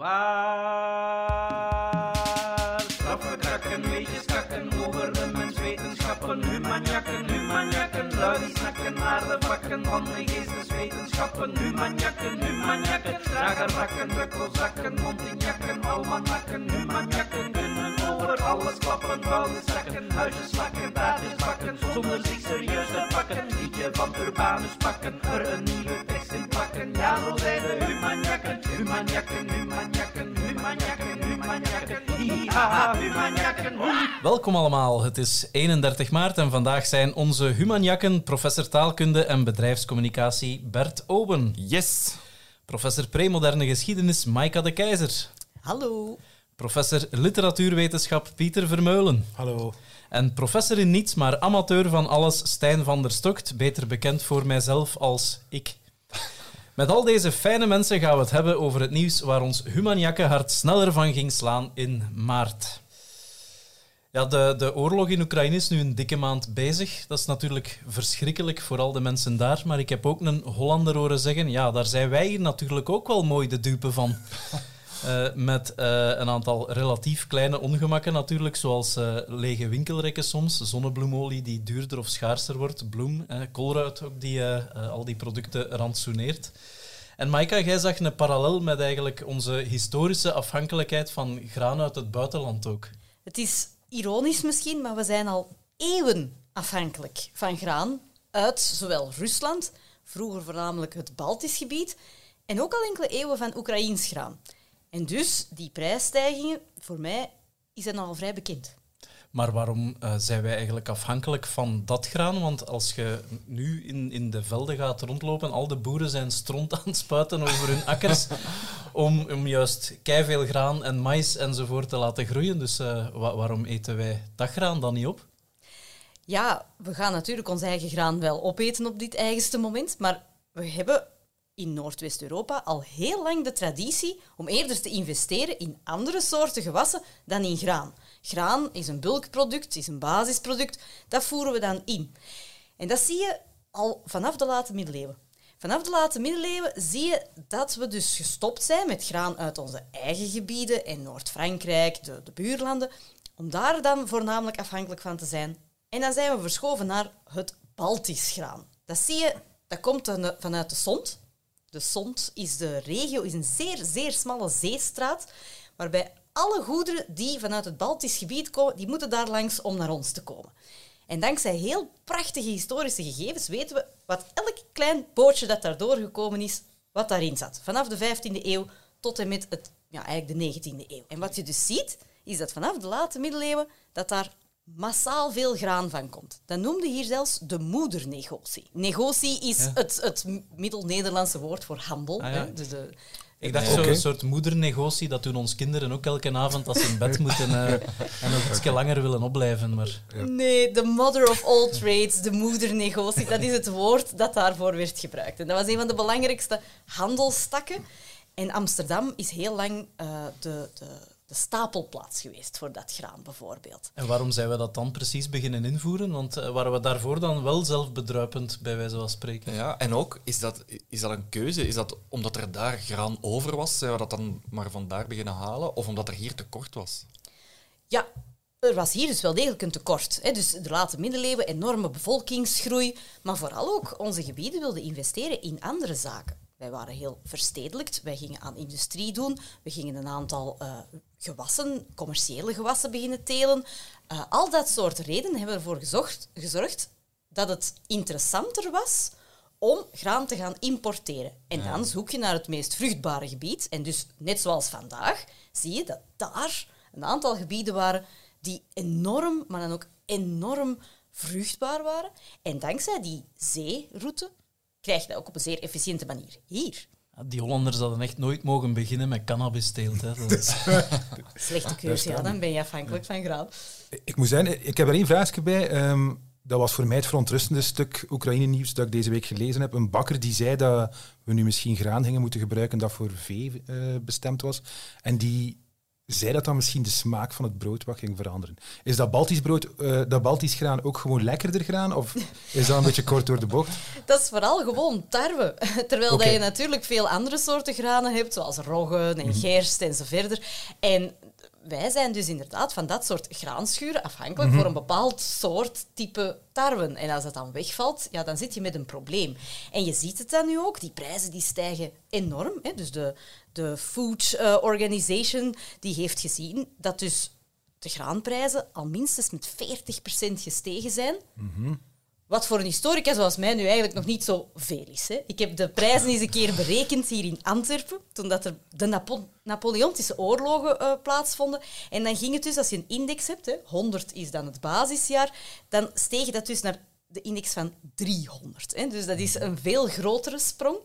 Waar straffen krakken, weetjes kakken over de humanjakken, lui snakken naar de vakken van de geesteswetenschappen. Humanjakken, humanjakken, dragervakken, bukkelzakken, mondinjakken, almanakken. Humanjakken kunnen over alles klappen, vuile zakken, huisjes slakken, taartjes bakken. Zonder zich serieus te pakken, liedje van Urbanus pakken, er een nieuwe in plakken. Ja, zo zijn de humanjakken, humanjakken, humanjakken, humanjakken, humanjakken. Hihaha, humanjakken, hoe. Welkom allemaal. Het is 31 maart en vandaag zijn onze humanjakken professor taalkunde en bedrijfscommunicatie Bert Oben, Yes. professor premoderne geschiedenis Maika de Keizer, Hallo. professor literatuurwetenschap Pieter Vermeulen Hallo. en professor in niets, maar amateur van alles Stijn van der Stokt, beter bekend voor mijzelf als ik. Met al deze fijne mensen gaan we het hebben over het nieuws waar ons humanjakken hart sneller van ging slaan in maart. Ja, de, de oorlog in Oekraïne is nu een dikke maand bezig. Dat is natuurlijk verschrikkelijk voor al de mensen daar. Maar ik heb ook een Hollander horen zeggen, ja, daar zijn wij hier natuurlijk ook wel mooi de dupe van. Eh, met eh, een aantal relatief kleine ongemakken natuurlijk, zoals eh, lege winkelrekken soms, zonnebloemolie die duurder of schaarser wordt, bloem, eh, ook die al die producten rantsoeneert. En Maika, jij zag een parallel met eigenlijk onze historische afhankelijkheid van graan uit het buitenland ook. Het is ironisch misschien, maar we zijn al eeuwen afhankelijk van graan uit zowel Rusland, vroeger voornamelijk het Baltisch gebied, en ook al enkele eeuwen van Oekraïns graan. En dus die prijsstijgingen, voor mij, is dat al vrij bekend. Maar waarom eh, zijn wij eigenlijk afhankelijk van dat graan? Want als je nu in, in de velden gaat rondlopen, al de boeren zijn stront aan het spuiten over hun akkers om, om juist keiveel graan en mais enzovoort te laten groeien. Dus eh, wa- waarom eten wij dat graan dan niet op? Ja, we gaan natuurlijk ons eigen graan wel opeten op dit eigenste moment, maar we hebben in Noordwest-Europa al heel lang de traditie om eerder te investeren in andere soorten gewassen dan in graan. Graan is een bulkproduct, is een basisproduct, dat voeren we dan in. En dat zie je al vanaf de late middeleeuwen. Vanaf de late middeleeuwen zie je dat we dus gestopt zijn met graan uit onze eigen gebieden en Noord-Frankrijk, de, de buurlanden, om daar dan voornamelijk afhankelijk van te zijn. En dan zijn we verschoven naar het Baltisch graan. Dat zie je, dat komt vanuit de Sont. De Sont is de regio, is een zeer, zeer smalle zeestraat, waarbij alle goederen die vanuit het Baltisch gebied komen, die moeten daar langs om naar ons te komen. En dankzij heel prachtige historische gegevens weten we wat elk klein bootje dat daardoor gekomen is, wat daarin zat. Vanaf de 15e eeuw tot en met het, ja, eigenlijk de 19e eeuw. En wat je dus ziet, is dat vanaf de late middeleeuwen dat daar massaal veel graan van komt. Dat noemde hier zelfs de moedernegotie. Negotie is Ja. het, het Middel-Nederlandse woord voor handel. Ah, ja. hè. Dus de, Ik dacht Oké. zo'n soort moedernegotie, dat doen ons kinderen ook elke avond als ze in bed moeten eh, en nog iets langer willen opblijven. Maar Nee, de mother of all trades, de moedernegotie, dat is het woord dat daarvoor werd gebruikt. En dat was een van de belangrijkste handelstakken. En Amsterdam is heel lang eh, de, de, de stapelplaats geweest voor dat graan, bijvoorbeeld. En waarom zijn we dat dan precies beginnen invoeren? Want eh, waren we daarvoor dan wel zelfbedruipend, bij wijze van spreken? Ja, en ook, is dat, is dat een keuze? Is dat omdat er daar graan over was, zijn we dat dan maar vandaar beginnen halen? Of omdat er hier tekort was? Ja, er was hier dus wel degelijk een tekort. Hè. Dus de late middeleeuwen, enorme bevolkingsgroei. Maar vooral ook onze gebieden wilden investeren in andere zaken. Wij waren heel verstedelijkt. Wij gingen aan industrie doen. We gingen een aantal eh, gewassen, commerciële gewassen beginnen telen. Eh, al dat soort redenen hebben ervoor gezocht, gezorgd dat het interessanter was om graan te gaan importeren. En dan zoek je naar het meest vruchtbare gebied. En dus, net zoals vandaag, zie je dat daar een aantal gebieden waren die enorm, maar dan ook enorm vruchtbaar waren. En dankzij die zeeroute krijg je dat ook op een zeer efficiënte manier hier. Die Hollanders hadden echt nooit mogen beginnen met cannabisteelt. Hè. Dat is- Slechte keuze, ja, dan ben je afhankelijk van graan. Ik moet zeggen, ik heb er één vraagje bij. Ehm, dat was voor mij het verontrustende stuk Oekraïne-nieuws dat ik deze week gelezen heb. Een bakker die zei dat we nu misschien graan gingen moeten gebruiken dat voor vee eh, bestemd was. En die zei dat dan misschien de smaak van het brood wat ging veranderen. Is dat Baltisch brood, eh, dat Baltisch graan ook gewoon lekkerder graan? Of is dat een beetje kort door de bocht? Dat is vooral gewoon tarwe. Terwijl dat je natuurlijk veel andere soorten granen hebt, zoals roggen en gerst en zo verder. En wij zijn dus inderdaad van dat soort graanschuren afhankelijk voor een bepaald soort type tarwe. En als dat dan wegvalt, ja, dan zit je met een probleem. En je ziet het dan nu ook, die prijzen die stijgen enorm. Hè. Dus de, de Food eh, Organization die heeft gezien dat dus de graanprijzen al minstens met 40% gestegen zijn. Wat voor een historica zoals mij nu eigenlijk nog niet zo veel is. Hè. Ik heb de prijzen eens een keer berekend hier in Antwerpen, toen dat er de Napo Napoleontische oorlogen eh, plaatsvonden. En dan ging het dus, als je een index hebt, hè, 100 is dan het basisjaar, dan steeg dat dus naar de index van 300. Hè. Dus dat is een veel grotere sprong.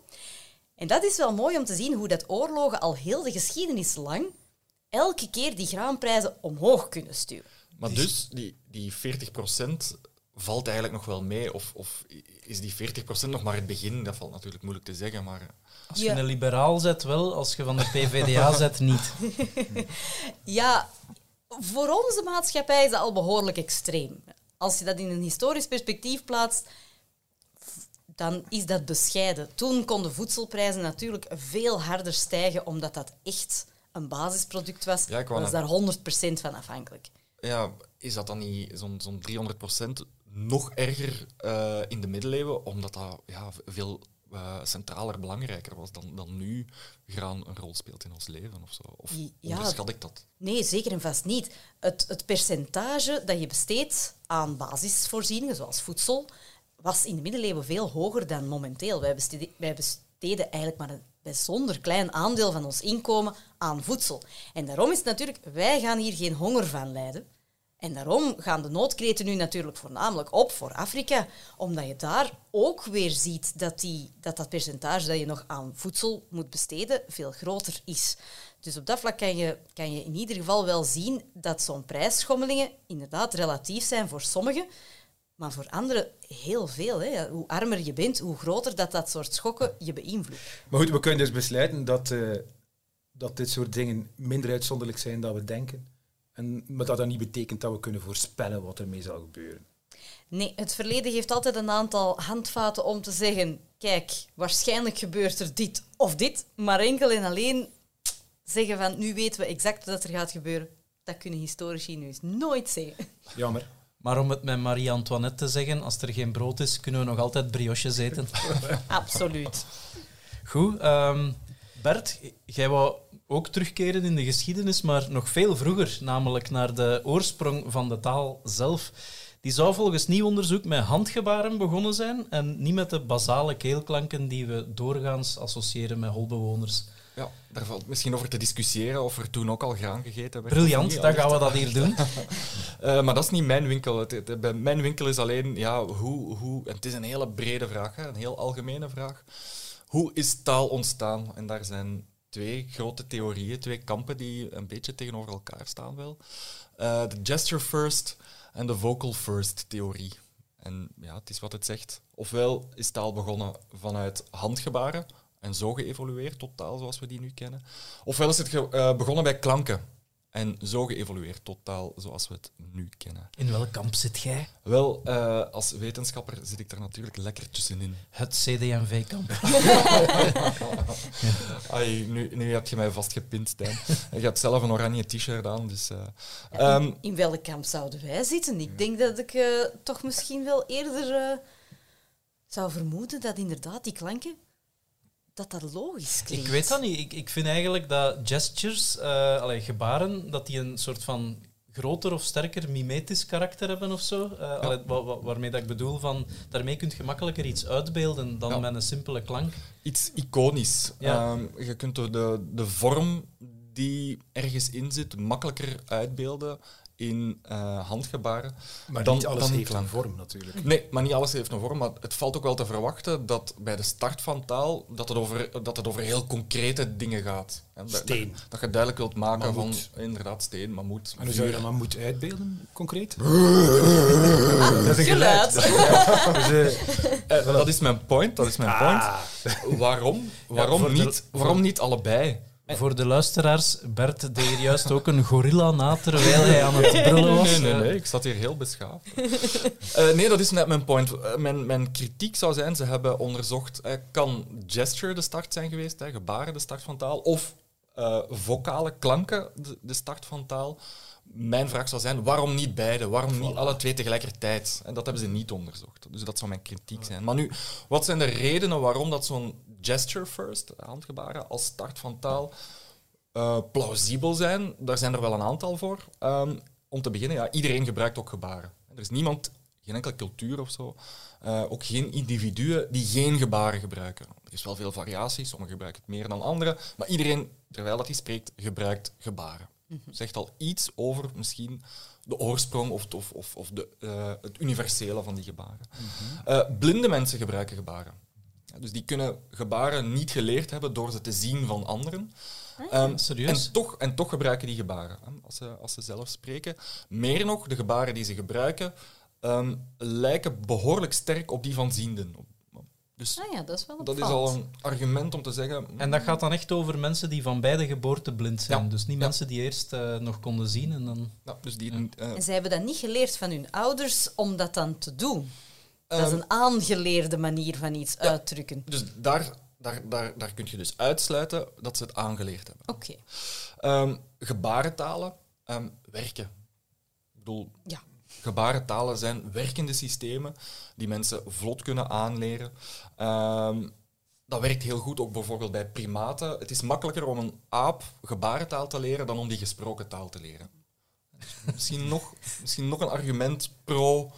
En dat is wel mooi om te zien hoe dat oorlogen al heel de geschiedenis lang elke keer die graanprijzen omhoog kunnen stuwen. Maar dus, die, die 40% valt eigenlijk nog wel mee? Of, of is die 40% nog maar het begin? Dat valt natuurlijk moeilijk te zeggen, maar... eh, Als je Ja. een liberaal zet, wel. Als je van de PVDA zet, niet. Ja, voor onze maatschappij is dat al behoorlijk extreem. Als je dat in een historisch perspectief plaatst, dan is dat bescheiden. Toen konden voedselprijzen natuurlijk veel harder stijgen, omdat dat echt een basisproduct was. Ja, was daar 100% van afhankelijk. Ja, is dat dan niet zo'n zo'n 300% nog erger eh, in de middeleeuwen, omdat dat ja, veel eh, centraler, belangrijker was dan, dan nu graan een rol speelt in ons leven of zo? Of Ja. onderschat ik dat? Nee, zeker en vast niet. Het, het percentage dat je besteedt aan basisvoorzieningen, zoals voedsel, was in de middeleeuwen veel hoger dan momenteel. Wij besteden, wij besteden eigenlijk maar een bijzonder klein aandeel van ons inkomen aan voedsel. En daarom is het natuurlijk, wij gaan hier geen honger van lijden. En daarom gaan de noodkreten nu natuurlijk voornamelijk op voor Afrika, omdat je daar ook weer ziet dat die, dat, dat percentage dat je nog aan voedsel moet besteden veel groter is. Dus op dat vlak kan je, kan je in ieder geval wel zien dat zo'n prijsschommelingen inderdaad relatief zijn voor sommigen, maar voor anderen heel veel. Hè. Hoe armer je bent, hoe groter dat dat soort schokken je beïnvloedt. Maar goed, we kunnen dus besluiten dat, eh, dat dit soort dingen minder uitzonderlijk zijn dan we denken. En, maar dat dat niet betekent dat we kunnen voorspellen wat ermee zal gebeuren. Nee, het verleden geeft altijd een aantal handvaten om te zeggen: kijk, waarschijnlijk gebeurt er dit of dit, maar enkel en alleen zeggen van nu weten we exact wat er gaat gebeuren. Dat kunnen historici nu eens nooit zeggen. Jammer. Maar om het met Marie-Antoinette te zeggen, als er geen brood is, kunnen we nog altijd brioches eten. Absoluut. Goed. ehm, Bert, jij wou ook terugkeren in de geschiedenis, maar nog veel vroeger, namelijk naar de oorsprong van de taal zelf. Die zou volgens nieuw onderzoek met handgebaren begonnen zijn en niet met de basale keelklanken die we doorgaans associëren met holbewoners. Ja, daar valt misschien over te discussiëren of er toen ook al graan gegeten werd. Briljant, dan gaan we dat hier doen. Eh, maar dat is niet mijn winkel. Het, mijn winkel is alleen, ja, hoe, hoe, en het is een hele brede vraag, hè, een heel algemene vraag. Hoe is taal ontstaan? En daar zijn twee grote theorieën, twee kampen die een beetje tegenover elkaar staan wel. Eh, De gesture first en de vocal first theorie. En ja, het is wat het zegt. Ofwel is taal begonnen vanuit handgebaren en zo geëvolueerd tot taal zoals we die nu kennen. Ofwel is het eh, begonnen bij klanken en zo geëvolueerd tot taal zoals we het nu kennen. In welk kamp zit jij? Wel, eh, als wetenschapper zit ik daar natuurlijk lekker tussenin. Het CD&V-kamp. Ai, nu, nu heb je mij vastgepind, Stijn. je hebt zelf een oranje t-shirt aan, dus... eh, ehm, In welk kamp zouden wij zitten? Ik denk dat ik eh, toch misschien wel eerder zou vermoeden dat inderdaad die klanken, dat dat logisch klinkt. Ik weet dat niet. Ik, ik vind eigenlijk dat gestures, eh, allee, gebaren, dat die een soort van groter of sterker mimetisch karakter hebben of zo. Eh, allee, wa- wa- waarmee dat ik bedoel van, daarmee kun je gemakkelijker iets uitbeelden dan Ja. met een simpele klank. iets iconisch. Ja. Ehm, je kunt de, de vorm die ergens in zit makkelijker uitbeelden in eh, handgebaren. Maar Dan- niet alles dan heeft klank. een vorm natuurlijk. Nee, maar niet alles heeft een vorm. Maar het valt ook wel te verwachten dat bij de start van taal dat het over, dat het over heel concrete dingen gaat. Hè, dat- Steen. Dat, dat je duidelijk wilt maken Mammoet. van inderdaad steen, mammoet. En hoe zou je dat maar moeten uitbeelden, concreet? dat is een geluid. Geluid. Dus, eh, Eh, dat is mijn point. Dat is mijn ah, point. Waarom? Waarom, de- niet, waarom niet allebei? Voor de luisteraars, Bert deed hier juist ook een gorilla na terwijl hij aan het brullen was. Nee, nee, Eh, nee, ik zat hier heel beschaafd. Eh, nee, dat is net mijn point. Eh, mijn, mijn kritiek zou zijn, ze hebben onderzocht, eh, kan gesture de start zijn geweest, hè, gebaren de start van taal, of eh, vocale klanken de, de start van taal. Mijn vraag zou zijn, waarom niet beide? Waarom niet alle twee tegelijkertijd? En dat hebben ze niet onderzocht. Dus dat zou mijn kritiek zijn. Maar nu, wat zijn de redenen waarom dat zo'n gesture first, handgebaren, als start van taal, eh, plausibel zijn. Daar zijn er wel een aantal voor. Ehm, om te beginnen, ja, iedereen gebruikt ook gebaren. Er is niemand, geen enkele cultuur of zo, eh, ook geen individuen die geen gebaren gebruiken. Er is wel veel variatie, sommigen gebruiken het meer dan anderen, maar iedereen, terwijl dat hij spreekt, gebruikt gebaren. Zegt al iets over misschien de oorsprong of, of, of, of de, eh, het universele van die gebaren. Eh, blinde mensen gebruiken gebaren. Dus die kunnen gebaren niet geleerd hebben door ze te zien van anderen. Ehm, serieus? En toch, en toch gebruiken die gebaren hè, als, ze, als ze zelf spreken. Meer nog, de gebaren die ze gebruiken ehm, lijken behoorlijk sterk op die van zienden. Dus Ah ja, dat is wel dat is al een argument om te zeggen. En dat gaat dan echt over mensen die van beide geboorte blind zijn. Ja. Dus niet Ja. mensen die eerst eh, nog konden zien en dan... Ja, dus die, eh, En zij hebben dat niet geleerd van hun ouders om dat dan te doen. Dat is Ehm, een aangeleerde manier van iets uitdrukken. dus daar, daar, daar, daar kun je dus uitsluiten dat ze het aangeleerd hebben. Oké. Ehm, gebarentalen ehm, werken. Ik bedoel, Ja. gebarentalen zijn werkende systemen die mensen vlot kunnen aanleren. Dat werkt heel goed ook bijvoorbeeld bij primaten. Het is makkelijker om een aap gebarentaal te leren dan om die gesproken taal te leren. Dus misschien, nog, misschien nog een argument pro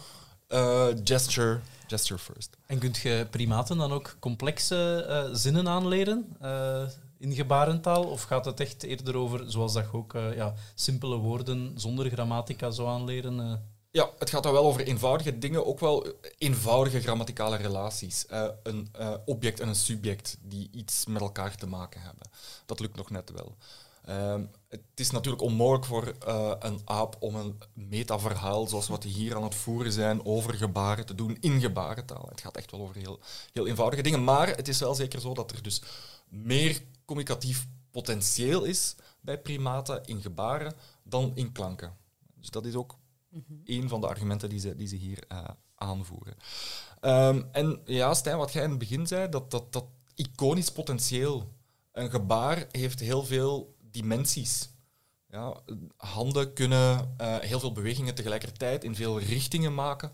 eh, gesture, gesture first. En kunt je primaten dan ook complexe eh, zinnen aanleren eh, in gebarentaal? Of gaat het echt eerder over, zoals dat je ook ja, simpele woorden zonder grammatica zou aanleren? Ja, het gaat dan wel over eenvoudige dingen, ook wel eenvoudige grammaticale relaties. Een object en een subject die iets met elkaar te maken hebben. Dat lukt nog net wel. Ehm, het is natuurlijk onmogelijk voor eh, een aap om een metaverhaal, zoals wat die hier aan het voeren zijn, over gebaren te doen in gebarentaal. Het gaat echt wel over heel, heel eenvoudige dingen. Maar het is wel zeker zo dat er dus meer communicatief potentieel is bij primaten in gebaren dan in klanken. Dus dat is ook een van de argumenten die ze, die ze hier eh, aanvoeren. Ehm, en ja, Stijn, wat jij in het begin zei, dat, dat, dat iconisch potentieel. Een gebaar heeft heel veel dimensies. Ja, handen kunnen eh, heel veel bewegingen tegelijkertijd in veel richtingen maken.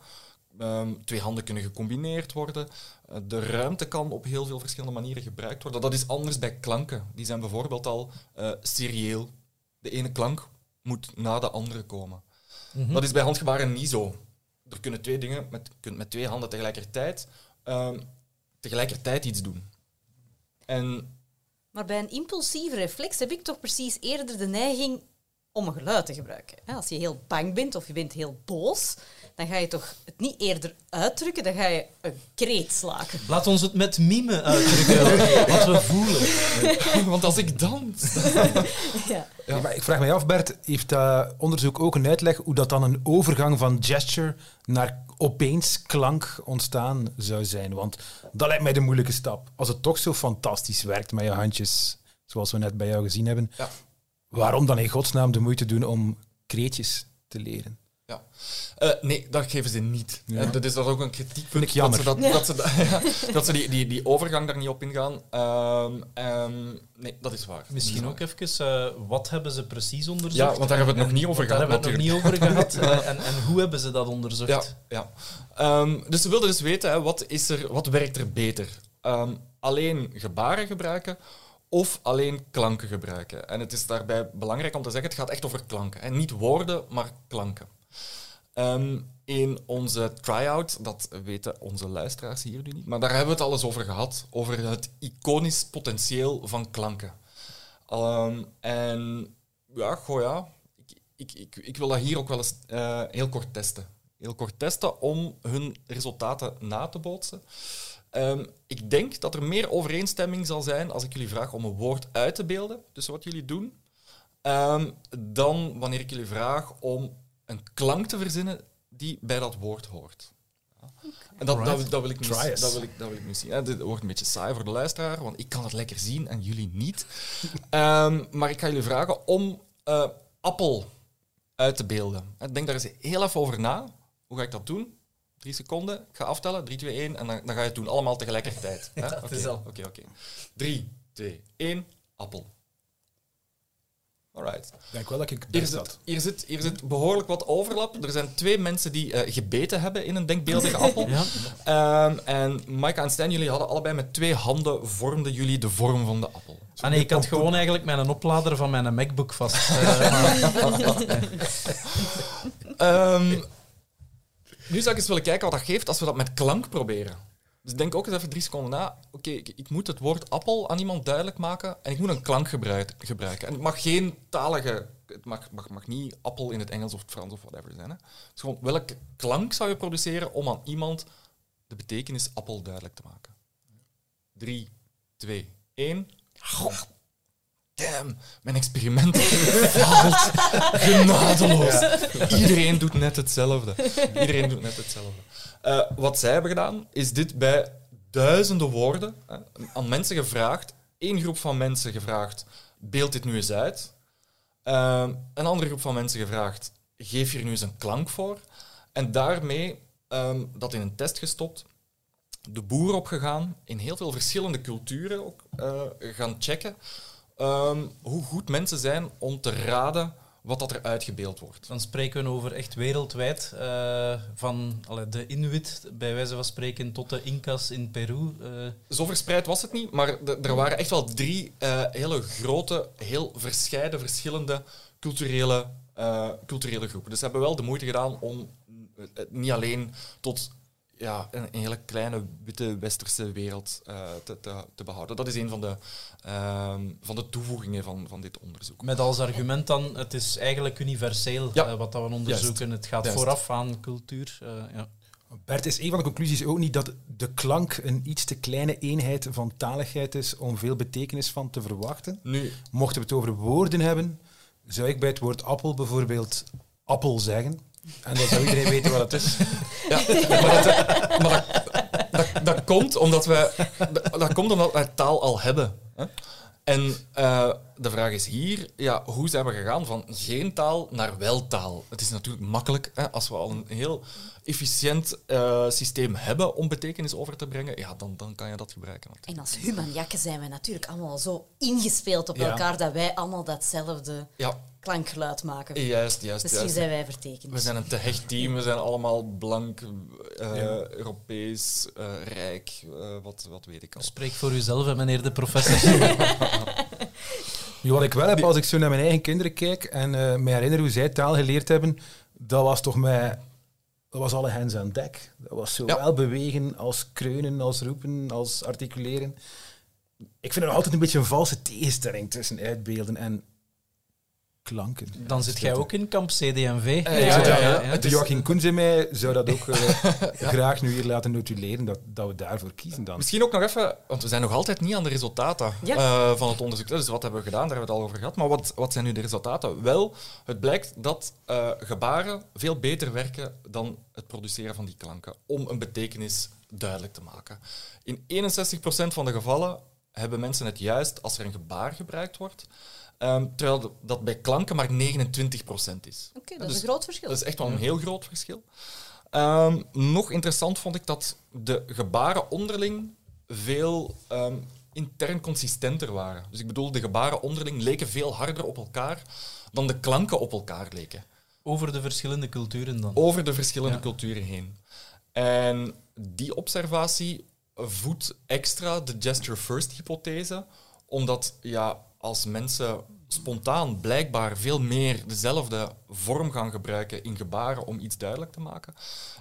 Ehm, twee handen kunnen gecombineerd worden. Eh, de ruimte kan op heel veel verschillende manieren gebruikt worden. Dat is anders bij klanken. Die zijn bijvoorbeeld al eh, serieel. De ene klank moet na de andere komen. Dat is bij handgebaren niet zo. Er kunnen twee dingen met, kunt met twee handen tegelijkertijd, ehm, tegelijkertijd iets doen. En Maar bij een impulsieve reflex heb ik toch precies eerder de neiging om een geluid te gebruiken. hè. Als je heel bang bent of je bent heel boos, dan ga je toch het niet eerder uitdrukken, dan ga je een kreet slaken. Laat ons het met mime uitdrukken, wat we voelen. want als ik dans. Ja. Ja, maar ik vraag mij af, Bert, heeft dat onderzoek ook een uitleg hoe dat dan een overgang van gesture naar opeens klank ontstaan zou zijn? Want dat lijkt mij de moeilijke stap. Als het toch zo fantastisch werkt met je handjes, zoals we net bij jou gezien hebben, Ja. Waarom dan in godsnaam de moeite doen om kreetjes te leren? Ja. Eh, nee, dat geven ze niet. Ja. En dat is dat ook een kritiekpunt. Dat ze, dat, dat ze, ja, dat ze die, die, die overgang daar niet op ingaan. Ehm, ehm, nee, dat is waar. Misschien ook is even, eh, wat hebben ze precies onderzocht? Ja, want daar hebben we het nog niet over Daar gehad, hebben we het nog niet over gehad. Eh, en, en hoe hebben ze dat onderzocht? Ja, ja. Ehm, dus ze wilden dus weten, hè, wat, is er, wat werkt er beter? Ehm, alleen gebaren gebruiken of alleen klanken gebruiken? En het is daarbij belangrijk om te zeggen, het gaat echt over klanken. Hè. Niet woorden, maar klanken. Ehm, in onze try-out, dat weten onze luisteraars hier nu niet, maar daar hebben we het alles over gehad, over het iconisch potentieel van klanken. Ehm, en ja, goh ja, ik, ik, ik, ik wil dat hier ook wel eens eh, heel kort testen. Heel kort testen om hun resultaten na te bootsen. Ehm, ik denk dat er meer overeenstemming zal zijn als ik jullie vraag om een woord uit te beelden tussen wat jullie doen, ehm, dan wanneer ik jullie vraag om een klank te verzinnen die bij dat woord hoort. En dat, dat, dat, wil ik nu, dat, wil ik, dat wil ik nu zien. Dit wordt een beetje saai voor de luisteraar, want ik kan het lekker zien en jullie niet. Ehm, maar ik ga jullie vragen om eh, appel uit te beelden. Ik denk daar eens heel even over na. Hoe ga ik dat doen? Drie seconden. Ik ga aftellen. 3, 2, 1. En dan, dan ga je het doen. Allemaal tegelijkertijd. Oké. Oké, oké. 3, 2, 1. Appel. Alright. Ik denk wel dat ik Hier zit, hier, zit, hier zit behoorlijk wat overlap. Er zijn twee mensen die eh, gebeten hebben in een denkbeeldige appel. Ja. Ehm, en Maaike en Stijn, jullie hadden allebei met twee handen vormden jullie de vorm van de appel. Ah nee, ik had gewoon eigenlijk mijn oplader van mijn MacBook vast. Eh, Ehm, nu zou ik eens willen kijken wat dat geeft als we dat met klank proberen. Dus denk ook eens even drie seconden na. Oké, ik, moet het woord appel aan iemand duidelijk maken en ik moet een klank gebruik- gebruiken. En het mag geen talige... Het mag, mag, mag niet appel in het Engels of het Frans of whatever zijn. Hè. Dus gewoon, welke klank zou je produceren om aan iemand de betekenis appel duidelijk te maken? Drie, twee, één. Damn, mijn experiment faalt genadeloos. Iedereen doet net hetzelfde. Iedereen doet net hetzelfde. Eh, wat zij hebben gedaan, is dit bij duizenden woorden aan mensen gevraagd. Eén groep van mensen gevraagd, beeld dit nu eens uit. Eh, een andere groep van mensen gevraagd, geef hier nu eens een klank voor. En daarmee ehm, dat in een test gestopt, de boer opgegaan, in heel veel verschillende culturen ook eh, gaan checken ehm, hoe goed mensen zijn om te raden wat dat er uitgebeeld wordt. Dan spreken we over echt wereldwijd. eh, van de Inuit, bij wijze van spreken, tot de Incas in Peru. eh. Zo verspreid was het niet, maar er waren echt wel drie eh, hele grote, heel verscheiden, verschillende culturele, culturele groepen. Dus ze hebben wel de moeite gedaan om het niet alleen tot ja, een, een hele kleine witte westerse wereld eh, te, te, te behouden. Dat is een van de, ehm, van de toevoegingen van, van dit onderzoek. met als argument dan, het is eigenlijk universeel Ja. eh, wat dat we onderzoeken. Het gaat Juist. vooraf aan cultuur. eh, ja. Bert, is een van de conclusies ook niet dat de klank een iets te kleine eenheid van taligheid is om veel betekenis van te verwachten? Nu, Mochten we het over woorden hebben, zou ik bij het woord appel bijvoorbeeld appel zeggen. En dan zou iedereen weten wat het is. Ja, maar, dat, maar dat, dat, dat komt omdat we dat, komt omdat wij taal al hebben. En eh, de vraag is hier, ja, hoe zijn we gegaan van geen taal naar wel taal? Het is natuurlijk makkelijk hè, als we al een heel efficiënt eh, systeem hebben om betekenis over te brengen, ja, dan, dan kan je dat gebruiken. natuurlijk. En als humanjakken zijn wij natuurlijk allemaal zo ingespeeld op Ja. elkaar dat wij allemaal datzelfde Ja, klankgeluid maken. juist, juist. Misschien juist. zijn wij vertekend. We zijn een te hecht team, we zijn allemaal blank, eh, Ja. Europees, eh, rijk, eh, wat, wat weet ik al. Spreek voor uzelf, meneer de professor. Nu, wat ik wel heb als ik zo naar mijn eigen kinderen kijk en eh me herinner hoe zij taal geleerd hebben, dat was toch mij... Dat was alle hands aan dek. Dat was Ja. zowel bewegen als kreunen, als roepen, als articuleren. Ik vind er nog altijd een beetje een valse tegenstelling tussen uitbeelden en klanken. Dan zit jij ook in kamp CD&V. ja, Ja, ja, Joachim Koens in mij zou dat ook eh, graag nu hier laten notuleren, dat, dat we daarvoor kiezen dan. Misschien ook nog even, want we zijn nog altijd niet aan de resultaten Ja. eh, van het onderzoek. Dus wat hebben we gedaan? Daar hebben we het al over gehad. Maar wat, wat zijn nu de resultaten? Wel, het blijkt dat eh, gebaren veel beter werken dan het produceren van die klanken om een betekenis duidelijk te maken. In 61% van de gevallen hebben mensen het juist als er een gebaar gebruikt wordt, ehm, terwijl dat bij klanken maar 29% is. Oké, dat Dus is een groot verschil. Dat is echt wel een heel groot verschil. Ehm, nog interessant vond ik dat de gebaren onderling veel ehm, intern consistenter waren. Dus ik bedoel, de gebaren onderling leken veel harder op elkaar dan de klanken op elkaar leken. Over de verschillende culturen dan. Over de verschillende Ja. culturen heen. En die observatie voedt extra de gesture first hypothese, omdat ja, als mensen spontaan blijkbaar veel meer dezelfde vorm gaan gebruiken in gebaren om iets duidelijk te maken,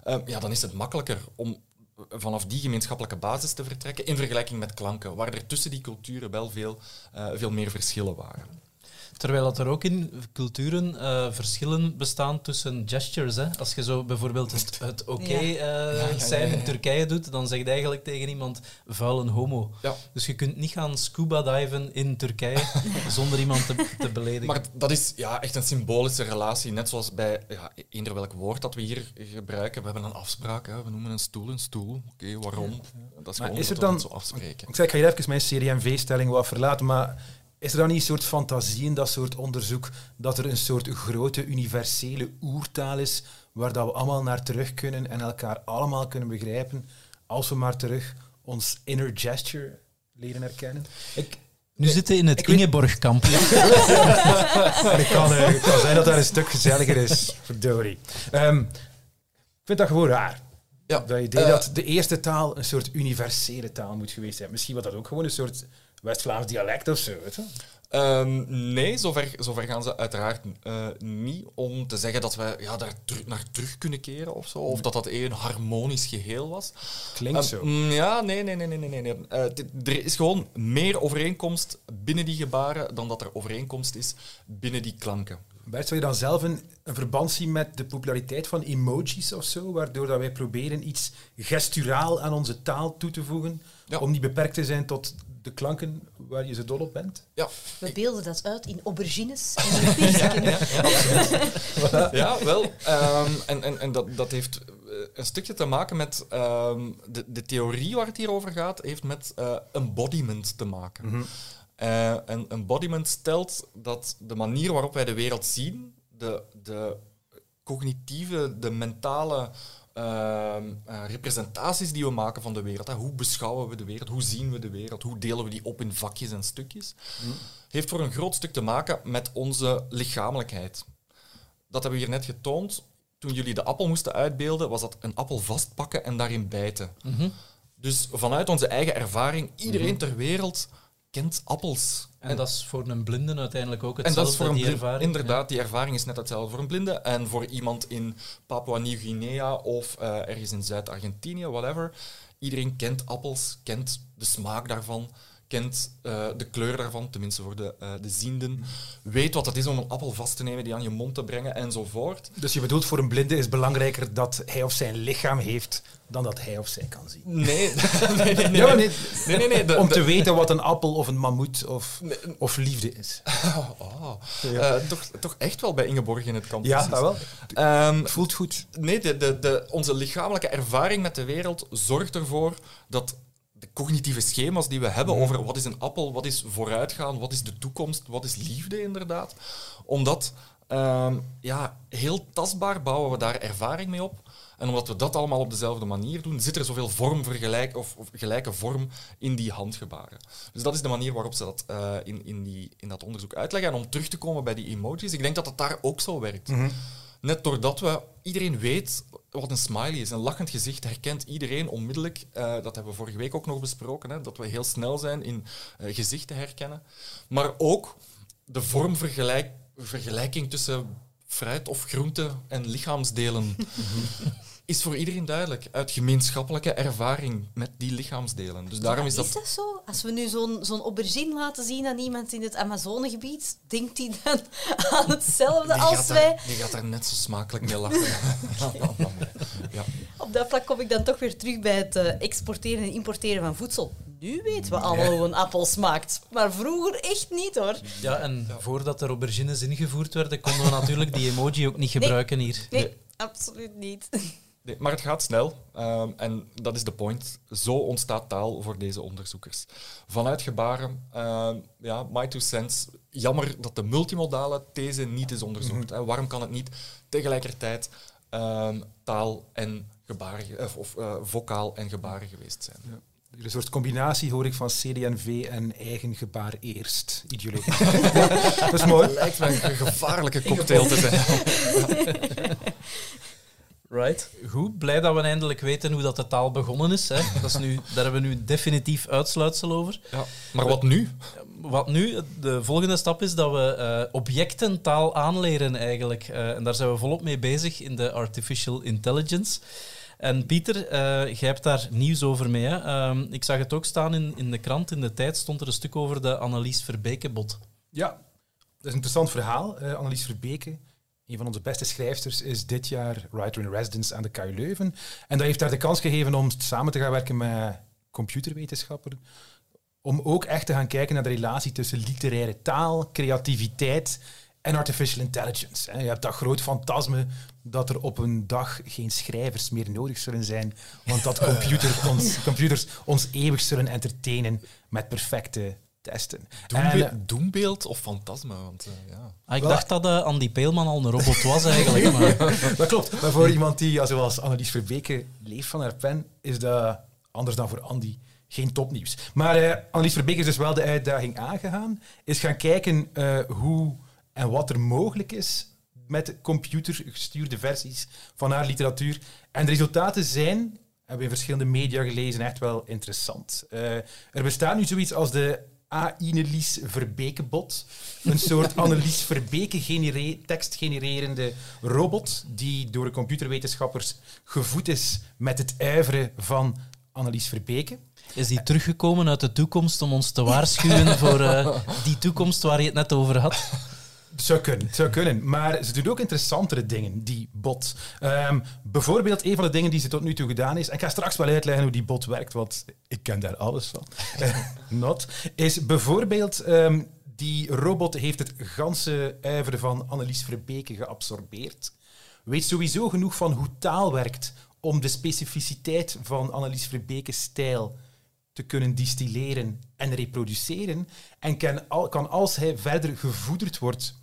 eh, ja, dan is het makkelijker om vanaf die gemeenschappelijke basis te vertrekken in vergelijking met klanken, waar er tussen die culturen wel veel, eh, veel meer verschillen waren. Terwijl dat er ook in culturen eh, verschillen bestaan tussen gestures. Hè. Als je zo bijvoorbeeld het, het oké eh, zijn in Turkije doet, dan zeg je eigenlijk tegen iemand vuile homo. Ja. Dus je kunt niet gaan scuba diven in Turkije zonder iemand te, te beledigen. Maar dat is ja, echt een symbolische relatie. Net zoals bij ja, eender welk woord dat we hier gebruiken. We hebben een afspraak. Hè. We noemen een stoel een stoel. Oké, waarom? Dat is Maar gewoon is er dan- zo afspreken. Ik zeg, ik ga hier even mijn CD&V-stelling wat verlaten, maar is er dan niet een soort fantasie in dat soort onderzoek dat er een soort grote universele oertaal is waar dat we allemaal naar terug kunnen en elkaar allemaal kunnen begrijpen als we maar terug ons inner gesture leren herkennen? Ik, Nu zitten we in het ik weet- Ingeborgkamp. Maar het kan, eh, het kan zijn dat daar een stuk gezelliger is. Verdorie. Ehm, ik vind dat gewoon raar. Ja, Dat idee eh, dat de eerste taal een soort universele taal moet geweest zijn. Misschien was dat ook gewoon een soort West-Vlaams dialect of zo. Weet je? Ehm, nee, zover, zover gaan ze uiteraard eh, niet om te zeggen dat we ja, daar naar terug kunnen keren of zo. Of dat dat één harmonisch geheel was. Klinkt Ehm, zo. mm, ja, nee, nee, nee, nee, nee. nee. Eh, er is gewoon meer overeenkomst binnen die gebaren dan dat er overeenkomst is binnen die klanken. Bert, zou je dan zelf een, een verband zien met de populariteit van emojis of zo, waardoor dat wij proberen iets gesturaal aan onze taal toe te voegen, Ja. om niet beperkt te zijn tot de klanken waar je zo dol op bent? Ja, We beelden dat uit in aubergines en in piersken. ja wel. Ehm, en en, en dat, dat heeft eh, een stukje te maken met ehm, de, de theorie waar het hier over gaat, heeft met eh, embodiment te maken. Eh, en embodiment stelt dat de manier waarop wij de wereld zien, de, de cognitieve, de mentale ehm, eh, representaties die we maken van de wereld, hè, hoe beschouwen we de wereld, hoe zien we de wereld, hoe delen we die op in vakjes en stukjes, heeft voor een groot stuk te maken met onze lichamelijkheid. Dat hebben we hier net getoond. Toen jullie de appel moesten uitbeelden, was dat een appel vastpakken en daarin bijten. Mhm. Dus vanuit onze eigen ervaring, iedereen ter wereld kent appels. En dat is voor een blinde uiteindelijk ook En hetzelfde, dat is voor een blind, ervaring. inderdaad, die ervaring is net hetzelfde voor een blinde. En voor iemand in Papua Nieuw-Guinea of eh, ergens in Zuid-Argentinië, whatever. Iedereen kent appels, kent de smaak daarvan, kent eh, de kleur daarvan, tenminste voor de, eh, de zienden. Weet wat het is om een appel vast te nemen, die aan je mond te brengen enzovoort. Dus je bedoelt voor een blinde is het belangrijker dat hij of zij een lichaam heeft dan dat hij of zij kan zien. Nee, nee, nee. nee, Ja, nee. nee, nee, de- om de- te weten wat een appel of een mammoet of, of liefde is. Oh, eh, toch, toch echt wel bij Ingeborg in het kamp. Ja, dat wel. Ehm, Voelt goed. Nee, de, de, de, onze lichamelijke ervaring met de wereld zorgt ervoor dat de cognitieve schema's die we hebben over wat is een appel, wat is vooruitgaan, wat is de toekomst, wat is liefde inderdaad, omdat ehm, ja, heel tastbaar bouwen we daar ervaring mee op. En omdat we dat allemaal op dezelfde manier doen, zit er zoveel vormvergelijk, of, of gelijke vorm in die handgebaren. Dus dat is de manier waarop ze dat eh, in, in, die, in dat onderzoek uitleggen. En om terug te komen bij die emojis, ik denk dat het daar ook zo werkt. Net doordat we iedereen weet wat een smiley is, een lachend gezicht herkent iedereen onmiddellijk. Eh, dat hebben we vorige week ook nog besproken, hè, dat we heel snel zijn in eh, gezichten herkennen. Maar ook de vormvergelijking tussen fruit of groente en lichaamsdelen is voor iedereen duidelijk uit gemeenschappelijke ervaring met die lichaamsdelen. Dus daarom is Ja, dat. zo? Als we nu zo'n zo'n aubergine laten zien aan iemand in het Amazonegebied, denkt hij dan aan hetzelfde Die als wij? daar, die gaat daar net zo smakelijk mee lachen. ja. Op dat vlak kom ik dan toch weer terug bij het eh, exporteren en importeren van voedsel. Nu weten we allemaal hoe een appel smaakt. Maar vroeger echt niet, hoor. Ja, en voordat er aubergines ingevoerd werden, konden we natuurlijk die emoji ook niet gebruiken hier. Nee, absoluut niet. Nee, maar het gaat snel. ehm, en dat is de point. Zo ontstaat taal voor deze onderzoekers. Vanuit gebaren, ehm, ja, my two cents. Jammer dat de multimodale these niet is onderzocht. hè. Waarom kan het niet tegelijkertijd ehm, taal en gebaren, ge- of, of eh, vocaal en gebaren geweest zijn? Een soort combinatie hoor ik van CD&V en eigen gebaar eerst ideologie. dat is mooi. Lijkt mij een gevaarlijke cocktail te zijn. Right. Goed, blij dat we eindelijk weten hoe dat de taal begonnen is. Hè. Dat is nu, daar hebben we nu definitief uitsluitsel over. Ja. Maar wat nu? Wat nu, de volgende stap is dat we eh, objectentaal aanleren eigenlijk. Eh, en daar zijn we volop mee bezig in de artificial intelligence. En Pieter, eh, jij hebt daar nieuws over mee. Hè? Ehm, ik zag het ook staan in, in de krant, in de tijd stond er een stuk over de Annelies Verbekenbot. Ja, is een interessant verhaal. Eh, Annelies Verbeke, een van onze beste schrijfsters, is dit jaar writer in residence aan de KU Leuven. En dat heeft haar de kans gegeven om samen te gaan werken met computerwetenschappers. Om ook echt te gaan kijken naar de relatie tussen literaire taal, creativiteit en artificial intelligence. Je hebt dat groot fantasme dat er op een dag geen schrijvers meer nodig zullen zijn, want dat computer ons, computers ons eeuwig zullen entertainen met perfecte testen. En, Doembe- eh, doembeeld of fantasma? Want, eh, ja. Ah, ik Wel- dacht dat eh, Andy Peelman al een robot was eigenlijk. Maar dat klopt. Maar voor iemand die, ja, zoals Annelies Verbeke, leeft van haar pen, is dat anders dan voor Andy geen topnieuws. Maar eh Annelies Verbeke is dus wel de uitdaging aangegaan. Is gaan kijken eh, hoe en wat er mogelijk is met computergestuurde versies van haar literatuur. En de resultaten zijn, hebben we in verschillende media gelezen, echt wel interessant. Eh, er bestaat nu zoiets als de A-Annelies Verbeke-bot. Een soort Annelies Verbeke genere- tekstgenererende robot die door de computerwetenschappers gevoed is met het uiveren van Annelies Verbeke. is die teruggekomen uit de toekomst om ons te waarschuwen voor eh, die toekomst waar je het net over had? Zou kunnen, zou kunnen. Maar ze doet ook interessantere dingen, die bot. Ehm, bijvoorbeeld, een van de dingen die ze tot nu toe gedaan is, en ik ga straks wel uitleggen hoe die bot werkt, want ik ken daar alles van. Eh, Not. Is bijvoorbeeld, ehm, die robot heeft het ganse uiveren van Annelies Verbeke geabsorbeerd. Weet sowieso genoeg van hoe taal werkt om de specificiteit van Annelies Verbeke's stijl te kunnen distilleren en reproduceren. En kan, kan als hij verder gevoederd wordt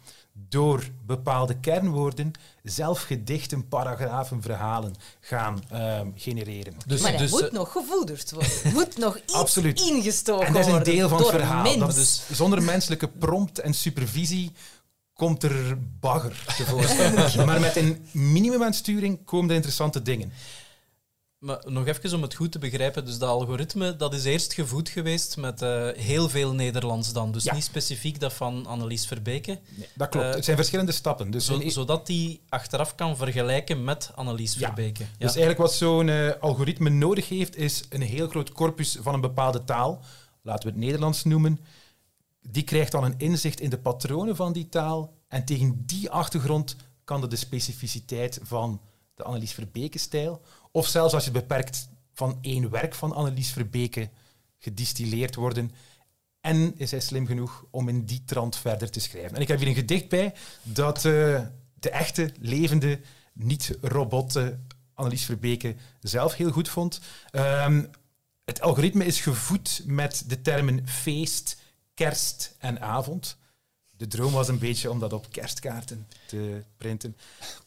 door bepaalde kernwoorden, zelf gedichten, paragrafen, verhalen gaan ehm, genereren. Dus, maar hij dus, moet eh, nog gevoederd worden. moet nog iets Absoluut. ingestoken En dat is een worden deel van het verhaal. mens. Dat is, zonder menselijke prompt en supervisie komt er bagger tevoorschijn. maar met een minimum aan sturing komen er interessante dingen. Maar nog even om het goed te begrijpen. Dus dat algoritme dat is eerst gevoed geweest met eh, heel veel Nederlands dan. Dus Ja. niet specifiek dat van Annelies Verbeke. Dat klopt. Eh, het zijn verschillende stappen. Dus, Zo, in- zodat die achteraf kan vergelijken met Annelies Ja. Verbeke. Ja. dus eigenlijk wat zo'n eh, algoritme nodig heeft, is een heel groot corpus van een bepaalde taal. Laten we het Nederlands noemen. Die krijgt dan een inzicht in de patronen van die taal. En tegen die achtergrond kan er de specificiteit van de Annelies Verbeke-stijl, of zelfs als je het beperkt van één werk van Annelies Verbeke, gedistilleerd worden. En is hij slim genoeg om in die trant verder te schrijven. En ik heb hier een gedicht bij dat eh, de echte, levende, niet-robot eh, Annelies Verbeke zelf heel goed vond. Ehm, het algoritme is gevoed met de termen feest, kerst en avond. De droom was een beetje om dat op kerstkaarten te printen.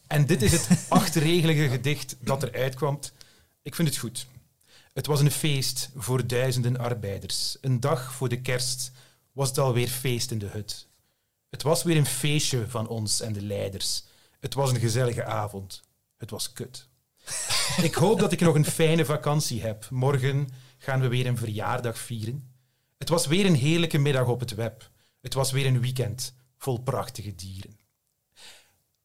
En dit is het achtregelige gedicht dat eruit kwam. Ik vind het goed. Het was een feest voor duizenden arbeiders. Een dag voor de kerst was het alweer feest in de hut. Het was weer een feestje van ons en de leiders. Het was een gezellige avond. Het was kut. Ik hoop dat ik nog een fijne vakantie heb. Morgen gaan we weer een verjaardag vieren. Het was weer een heerlijke middag op het web. Het was weer een weekend vol prachtige dieren.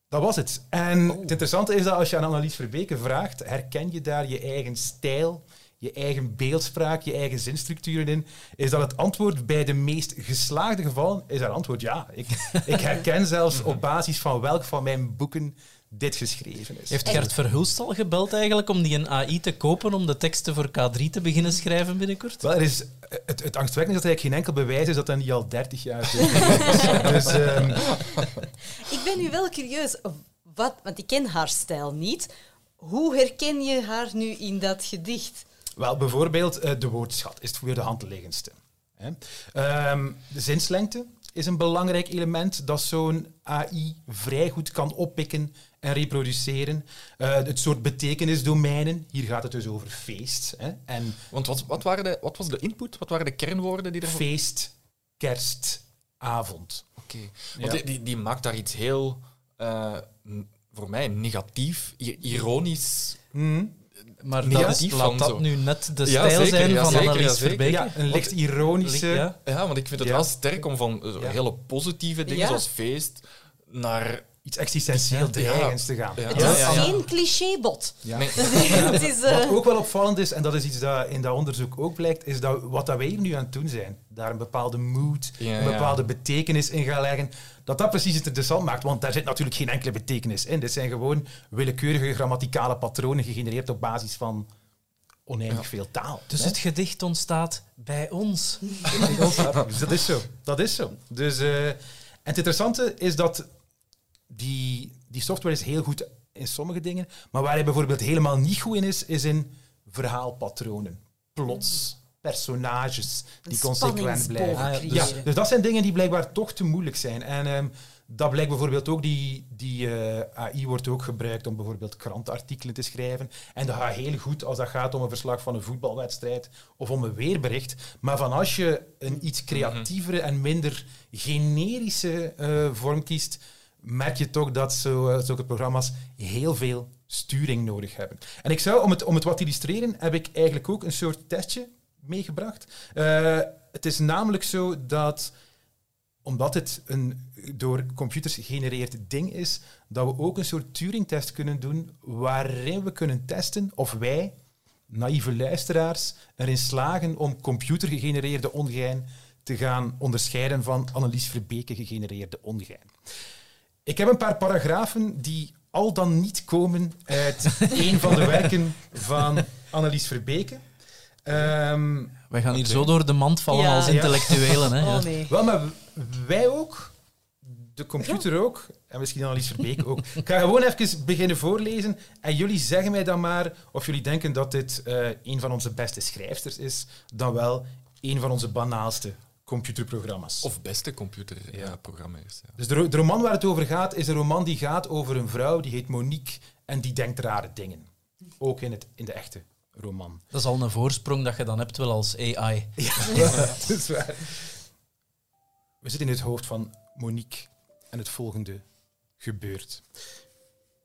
Dat was het. En het interessante is dat als je aan Annelies Verbeke vraagt, herken je daar je eigen stijl, je eigen beeldspraak, je eigen zinstructuren in, is dat het antwoord bij de meest geslaagde gevallen, is haar antwoord ja. Ik, ik herken zelfs op basis van welk van mijn boeken dit geschreven is. Heeft Gert Verhulst al gebeld eigenlijk om die een AI te kopen om de teksten voor K3 te beginnen schrijven binnenkort? Wel, er is, het, het angstwekkende is dat er eigenlijk geen enkel bewijs is dat dat niet al 30 jaar zo is. Dus ehm, Ik ben nu wel curieus, wat, want ik ken haar stijl niet. Hoe herken je haar nu in dat gedicht? Wel, bijvoorbeeld eh, de woordschat is voor de hand liggendste. Hè. Ehm, de zinslengte is een belangrijk element dat zo'n AI vrij goed kan oppikken en reproduceren. Eh, het soort betekenisdomeinen, hier gaat het dus over feest. Hè. En Want wat, wat, waren de, wat was de input? Wat waren de kernwoorden die er feest, kerst, avond. Oké. Want Ja. die, die, maakt daar iets heel, eh, n- voor mij, negatief, ironisch. Maar Ja, dat laat dat zo. nu net de Ja, stijl zeker, zijn ja, van zeker, Annelies ja, zeker. Verbeke? Ja, een licht ironische... Ja. Ja, want ik vind het Ja. wel sterk om van Ja. hele positieve dingen Ja. zoals feest naar iets existentieel dreigends te gaan. Ja. Het is geen clichébot. Ja. Nee. het is, eh, Wat ook wel opvallend is, en dat is iets dat in dat onderzoek ook blijkt, is dat wat dat wij hier nu aan het doen zijn, daar een bepaalde mood, Ja, een ja. bepaalde betekenis in gaan leggen, dat dat precies het interessant maakt, want daar zit natuurlijk geen enkele betekenis in. Dit zijn gewoon willekeurige grammaticale patronen gegenereerd op basis van oneindig veel taal. Dus hè. het gedicht ontstaat bij ons. Dus dat is zo. Dat is zo. Dus, eh, en het interessante is dat die, die software is heel goed in sommige dingen, maar waar hij bijvoorbeeld helemaal niet goed in is, is in verhaalpatronen, plots, personages die Een consequent blijven. Ah, ja, creëren. dus dat zijn dingen die blijkbaar toch te moeilijk zijn. En ehm, dat blijkt bijvoorbeeld ook, die, die eh, AI wordt ook gebruikt om bijvoorbeeld krantartikelen te schrijven. En dat gaat heel goed als dat gaat om een verslag van een voetbalwedstrijd of om een weerbericht. Maar van als je een iets creatievere en minder generische eh, vorm kiest, merk je toch dat zo, eh, zulke programma's heel veel sturing nodig hebben. En ik zou, om het, om het wat te illustreren, heb ik eigenlijk ook een soort testje meegebracht. Eh, het is namelijk zo dat, omdat het een door computers gegenereerd ding is, dat we ook een soort Turing-test kunnen doen waarin we kunnen testen of wij, naïeve luisteraars, erin slagen om computergegenereerde ongein te gaan onderscheiden van Annelies Verbeke gegenereerde ongein. Ik heb een paar paragrafen die al dan niet komen uit een van de werken van Annelies Verbeke. Ehm, Wij gaan hier zo door de mand vallen Ja. als intellectuelen. Hè? Ja. Oh nee. wel, maar wij ook, de computer ook, en misschien Annelies Verbeke ook. Ik ga gewoon even beginnen voorlezen en jullie zeggen mij dan maar of jullie denken dat dit eh, een van onze beste schrijfsters is, dan wel een van onze banaalste computerprogramma's. Of beste computerprogramma's. Ja. Dus de, ro- de roman waar het over gaat, is een roman die gaat over een vrouw die heet Monique en die denkt rare dingen. Ook in, het, in de echte roman. Dat is al een voorsprong dat je dan hebt wel als AI. Ja, dat is waar. We zitten in het hoofd van Monique en het volgende gebeurt.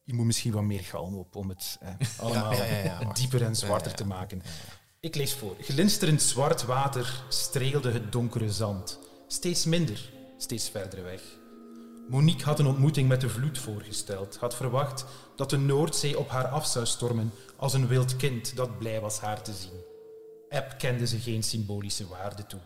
Je moet misschien wat meer galm op om het eh, allemaal ja, ja, ja, wacht. dieper en zwarter Ja, ja, te maken. Ik lees voor. Glinsterend zwart water streelde het donkere zand. Steeds minder, steeds verder weg. Monique had een ontmoeting met de vloed voorgesteld, had verwacht dat de Noordzee op haar af zou stormen als een wild kind dat blij was haar te zien. App kende ze geen symbolische waarde toe.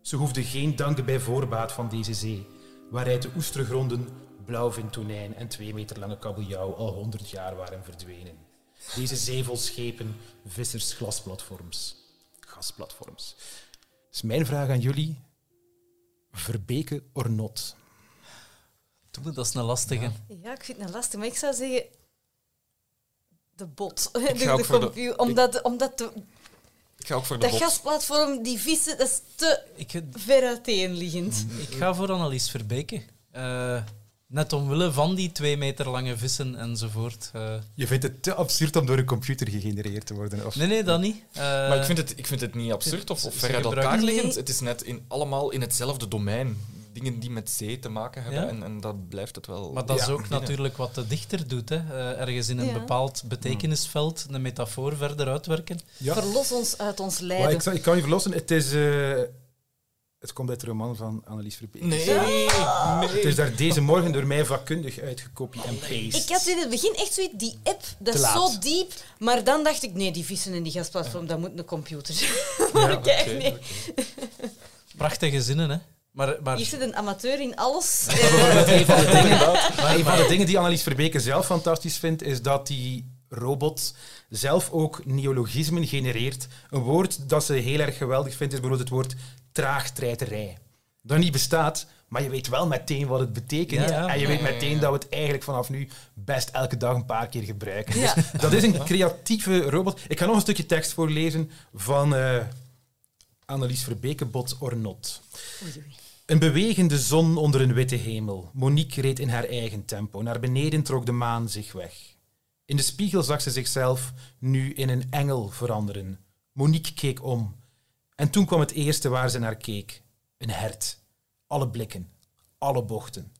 Ze hoefde geen danken bij voorbaat van deze zee, waaruit de oestergronden, blauwvintonijn en twee meter lange kabeljauw al honderd jaar waren verdwenen. Deze zee vol schepen, vissers, glasplatforms. Gasplatforms. Dus mijn vraag aan jullie. Verbeke or not? Doe, Dat is een lastige. Ja, ik vind het lastig, maar ik zou zeggen de bot. ga de, ook de voor de- omdat omdat de, Ik ga ook voor de dat bot. gasplatform, die vissen, dat is te Ik, ver uiteenliggend. ik ga voor Annelies Verbeke. Eh, net omwille van die twee meter lange vissen enzovoort. Eh, Je vindt het te absurd om door een computer gegenereerd te worden? Of? nee, nee, dat niet. Eh, Maar ik vind het, ik vind het niet absurd of, of ver uit elkaar liggend. Het is net in, allemaal in hetzelfde domein. Dingen die met zee te maken hebben. Ja. En, en dat blijft het wel. Maar dat is ook natuurlijk wat de dichter doet. Hè. Eh, ergens in een Ja. bepaald betekenisveld een metafoor verder uitwerken. Ja. Verlos ons uit ons lijden. ik, ik kan je verlossen. Het is... het komt uit de roman van Annelies Verbeke. Nee, nee. Het is daar deze morgen door mij vakkundig uitgekopie en paste. Ik had in het begin echt zoiets, die app, dat Te is laat. zo diep. Maar dan dacht ik, nee, die vissen in die gasplatform, dat moet een computer zijn. Ja, maar kijk, oké, nee. Prachtige zinnen, hè. Maar, maar Hier zit een amateur in alles. Een van de dingen, maar een van de dingen die Annelies Verbeke zelf fantastisch vindt, is dat die robot zelf ook neologismen genereert. Een woord dat ze heel erg geweldig vindt is bijvoorbeeld het woord traagtreiterij. Dat niet bestaat, maar je weet wel meteen wat het betekent. Ja, ja. En je weet meteen dat we het eigenlijk vanaf nu best elke dag een paar keer gebruiken. Ja. Dus dat is een creatieve robot. Ik ga nog een stukje tekst voorlezen van eh Annelies Verbeke, Bot or Not. Oei, oei. Een bewegende zon onder een witte hemel. Monique reed in haar eigen tempo. Naar beneden trok de maan zich weg. In de spiegel zag ze zichzelf nu in een engel veranderen. Monique keek om. En toen kwam het eerste waar ze naar keek. Een hert. Alle blikken. Alle bochten.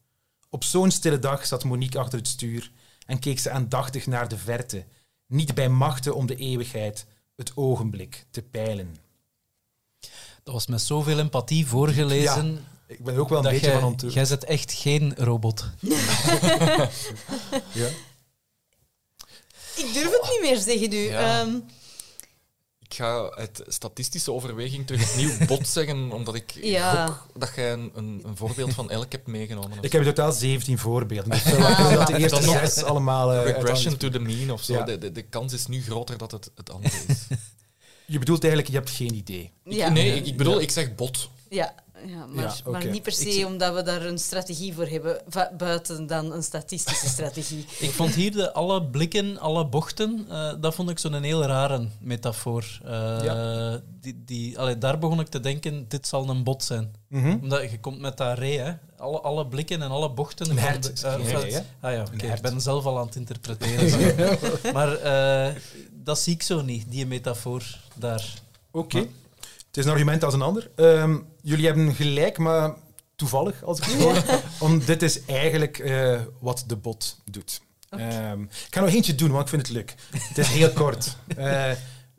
Op zo'n stille dag zat Monique achter het stuur en keek ze aandachtig naar de verte. Niet bij machten om de eeuwigheid, het ogenblik te peilen. dat was met zoveel empathie voorgelezen. Ik ben ook wel een Dat beetje jij, van het... jij zet echt geen robot. Ja. Ik durf het niet meer zeggen nu. Ja. Ehm, Ik ga uit statistische overweging terug opnieuw bot zeggen, omdat ik Ja. gok dat jij een, een, een voorbeeld van elk hebt meegenomen. Ik heb in totaal 17 voorbeelden. Dus dat de eerste Dan zes allemaal... eh, Regression to the mean of zo. Ja. De, de, de kans is nu groter dat het het andere is. Je bedoelt eigenlijk, je hebt geen idee. ja. Nee, ik, ik bedoel, ik zeg bot. Ja, ja, maar, Ja, maar oké. niet per se omdat we daar een strategie voor hebben, buiten dan een statistische strategie. Ik vond hier de alle blikken, alle bochten, eh, dat vond ik zo'n heel rare metafoor. Eh, die, die, allee, daar begon ik te denken, dit zal een bot zijn. Mhm. Omdat je komt met dat ree, hè. Alle, alle blikken en alle bochten. Een hert eh? Ah ja, oké. Ik ben zelf al aan het interpreteren. maar eh, dat zie ik zo niet, die metafoor daar. Oké. Het is een argument als een ander. Ehm, jullie hebben gelijk, maar toevallig, als ik het hoor. Om dit is eigenlijk eh, wat de bot doet. Ehm, ik ga nog eentje doen, want ik vind het leuk. Het is heel kort. Eh,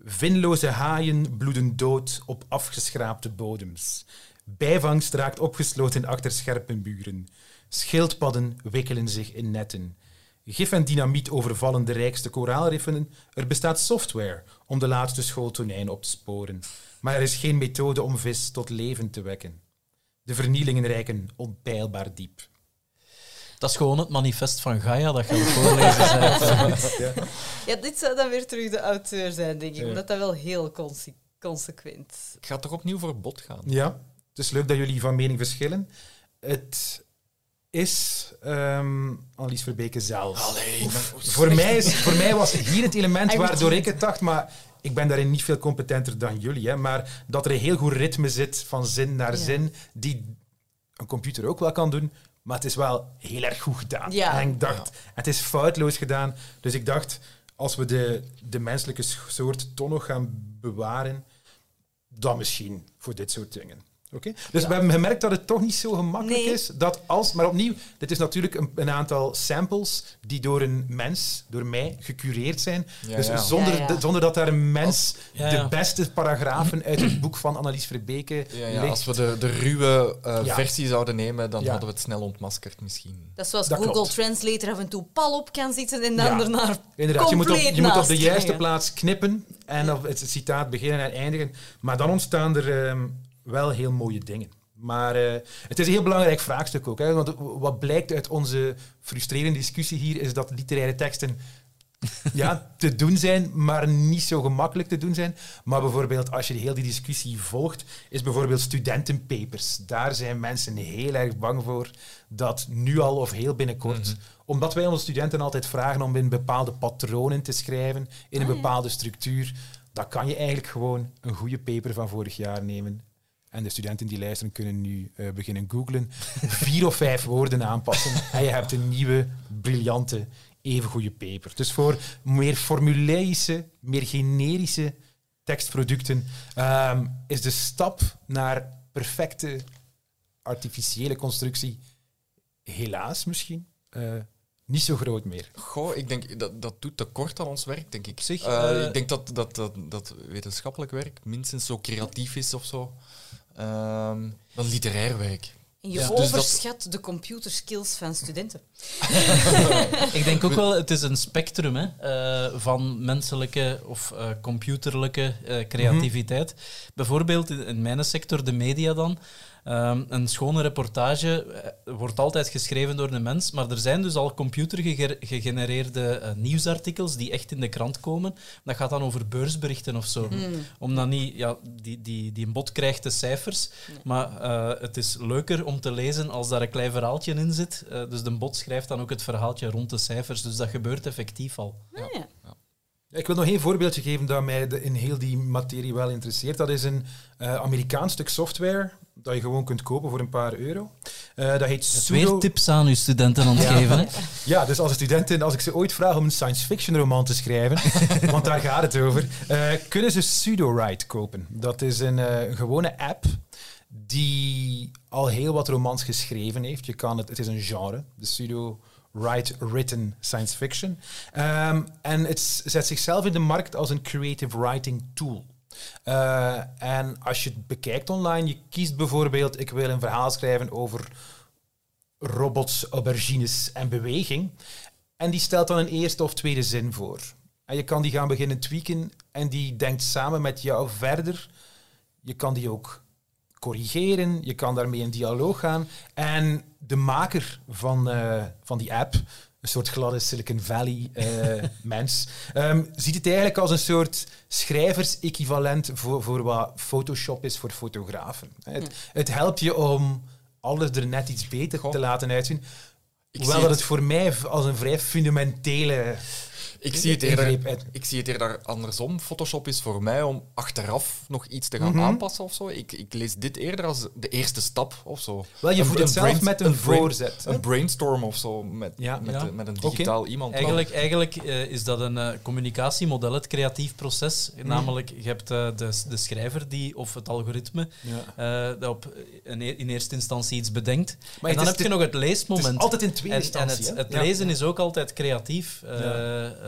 vinloze haaien bloeden dood op afgeschraapte bodems. Bijvangst raakt opgesloten achter scherpe muren. Schildpadden wikkelen zich in netten. Gif en dynamiet overvallen de rijkste koraalriffen. Er bestaat software om de laatste schooltonijn op te sporen. Maar er is geen methode om vis tot leven te wekken. De vernielingen reiken onpeilbaar diep. Dat is gewoon het manifest van Gaia dat je aan het voorlezen bent. Ja, dit zou dan weer terug de auteur zijn, denk ik, omdat dat wel heel conse- consequent Ik ga toch opnieuw voor bot gaan. Ja, het is leuk dat jullie van mening verschillen. Het is um, Annelies Verbeke zelf. Allee, Voor mij, is, voor mij was hier het element waardoor ik het dacht, maar ik ben daarin niet veel competenter dan jullie. Hè, maar dat er een heel goed ritme zit van zin naar zin, die een computer ook wel kan doen, maar het is wel heel erg goed gedaan. Ja. En ik dacht, het is foutloos gedaan. Dus ik dacht, als we de, de menselijke soort toch nog gaan bewaren, dan misschien voor dit soort dingen. Oké? Dus we hebben gemerkt dat het toch niet zo gemakkelijk Nee. is. Dat als, maar opnieuw, dit is natuurlijk een, een aantal samples die door een mens, door mij, gecureerd zijn. Ja, dus ja. Zonder, Ja, ja. de- zonder dat daar een mens Ja, ja. de beste paragrafen uit het boek van Annelies Verbeke Ja, ja, ligt. als we de, de ruwe eh, Ja. versie zouden nemen, dan Ja. hadden we het snel ontmaskerd misschien. Dat is zoals Dat Google klopt. Translator af en toe pal op kan zitten en dan Ja. ernaar Inderdaad, je moet, op, je moet op de juiste krijgen. plaats knippen en op het citaat beginnen en eindigen. Maar dan ontstaan er ehm, wel heel mooie dingen. Maar eh, het is een heel belangrijk vraagstuk ook. Hè, want wat blijkt uit onze frustrerende discussie hier is dat literaire teksten ja, te doen zijn, maar niet zo gemakkelijk te doen zijn. Maar bijvoorbeeld, als je heel die discussie volgt, is bijvoorbeeld studentenpapers. Daar zijn mensen heel erg bang voor dat nu al of heel binnenkort, omdat wij onze studenten altijd vragen om in bepaalde patronen te schrijven, in een Ah, bepaalde structuur, dan kan je eigenlijk gewoon een goede paper van vorig jaar nemen. En de studenten die luisteren kunnen nu eh, beginnen googlen. Vier of vijf woorden aanpassen. En je hebt een nieuwe, briljante, even goede paper. Dus voor meer formulaische, meer generische tekstproducten ehm, is de stap naar perfecte artificiële constructie helaas misschien eh, niet zo groot meer. Goh, ik denk dat dat doet tekort aan ons werk, denk ik. Zeg, eh, ik denk dat, dat, dat, dat wetenschappelijk werk minstens zo creatief is of zo ehm, dan literair werk. En je Ja. Dus overschat de computerskills van studenten. Ik denk ook wel, het is een spectrum hè, eh, van menselijke of eh, computerlijke eh, creativiteit. Bijvoorbeeld in, in mijn sector, de media dan. Ehm, een schone reportage eh, wordt altijd geschreven door een mens, maar er zijn dus al computergegenereerde eh, nieuwsartikels die echt in de krant komen. Dat gaat dan over beursberichten of zo. Omdat niet, ja, die, die, die een bot krijgt de cijfers, maar eh, het is leuker om te lezen als daar een klein verhaaltje in zit. Eh, dus de bot schrijft dan ook het verhaaltje rond de cijfers, dus dat gebeurt effectief al. Ah, ja. Ja, Ik wil nog één voorbeeldje geven dat mij de- in heel die materie wel interesseert. Dat is een eh, Amerikaans stuk software dat je gewoon kunt kopen voor een paar euro. Eh, dat heet Sudo. weer tips aan uw studenten het Ja. Ja, dus als studenten, als ik ze ooit vraag om een science fiction roman te schrijven, want daar gaat het over, eh, kunnen ze Pseudo-Write kopen. Dat is een eh, gewone app die al heel wat romans geschreven heeft. Je kan het, het is een genre, de Pseudo-Write written science fiction. Ehm, en het zet zichzelf in de markt als een creative writing tool. Eh, en als je het bekijkt online, je kiest bijvoorbeeld, ik wil een verhaal schrijven over robots, aubergines en beweging. En die stelt dan een eerste of tweede zin voor. En je kan die gaan beginnen tweaken en die denkt samen met jou verder. Je kan die ook corrigeren, je kan daarmee in dialoog gaan. En de maker van, eh, van die app, een soort gladde Silicon Valley eh, mens, ehm, ziet het eigenlijk als een soort schrijvers-equivalent voor, voor wat Photoshop is voor fotografen. Het, het helpt je om alles er net iets beter Goh. te laten uitzien. Ik Hoewel dat het- het voor mij als een vrij fundamentele... Ik zie, het eerder, ik zie het eerder andersom. Photoshop is voor mij om achteraf nog iets te gaan Mhm. aanpassen of zo. Ik, ik lees dit eerder als de eerste stap of zo. Wel, je Een- voedt het een zelf met een voorzet? Een brainstorm of zo met, Ja. met, Ja. de- met een digitaal iemand. Eigenlijk, eigenlijk eh, is dat een eh, communicatiemodel, het creatief proces. Namelijk, je hebt eh, de, de schrijver die, of het algoritme Ja. eh, dat op, in, e- in eerste instantie iets bedenkt. Maar en dan het heb je nog het Het leesmoment. is altijd in tweede en, en instantie. het, het Ja. lezen is ook altijd creatief,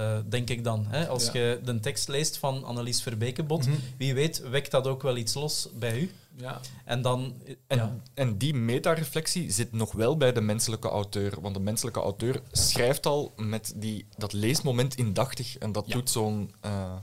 eh, denk ik dan. Hè? Als Ja. je de tekst leest van Annelies Verbekebot, Mhm. wie weet wekt dat ook wel iets los bij u. Ja. En dan... En, ja. en die metareflectie zit nog wel bij de menselijke auteur. Want de menselijke auteur schrijft al met die, dat leesmoment indachtig. En dat Ja. doet zo'n eh,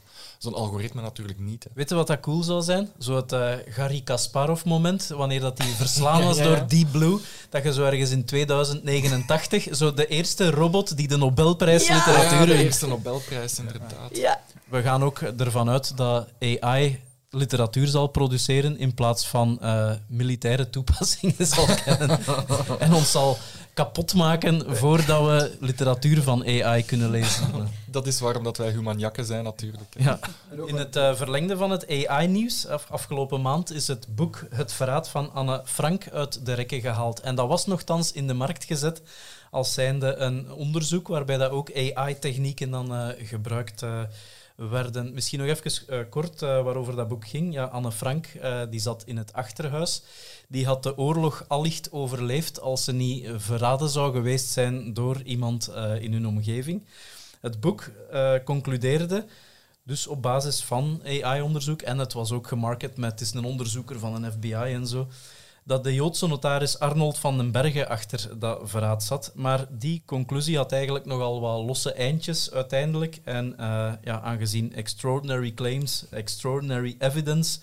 zo'n algoritme natuurlijk niet. Hè. Weet je wat dat cool zou zijn? Zo het eh Garry Kasparov-moment, wanneer dat die verslaan was Ja, ja, door. Deep Blue, dat je zo ergens in 2089 zo de eerste robot die de Nobelprijs Ja. literatuur Ja, de eerste Nobelprijs, inderdaad. Ja. We gaan ook ervan uit dat AI literatuur zal produceren in plaats van eh, militaire toepassingen zal kennen. en ons zal kapot maken voordat we literatuur van AI kunnen lezen. Dat is waarom dat wij humaniakken zijn, natuurlijk. Ja. In het eh, verlengde van het AI-nieuws af, afgelopen maand is het boek Het Verraad van Anne Frank uit de rekken gehaald. En dat was nogthans in de markt gezet als zijnde een onderzoek waarbij dat ook AI-technieken dan eh, gebruikt eh, werden. Misschien nog even eh, kort eh, waarover dat boek ging. Ja, Anne Frank eh, die zat in het achterhuis. Die had de oorlog allicht overleefd als ze niet verraden zou geweest zijn door iemand in hun omgeving. Het boek concludeerde dus op basis van AI-onderzoek, en het was ook gemarket met, het is een onderzoeker van een FBI en zo, dat de Joodse notaris Arnold van den Bergen achter dat verraad zat. Maar die conclusie had eigenlijk nogal wat losse eindjes uiteindelijk. En eh, ja, aangezien extraordinary claims, extraordinary evidence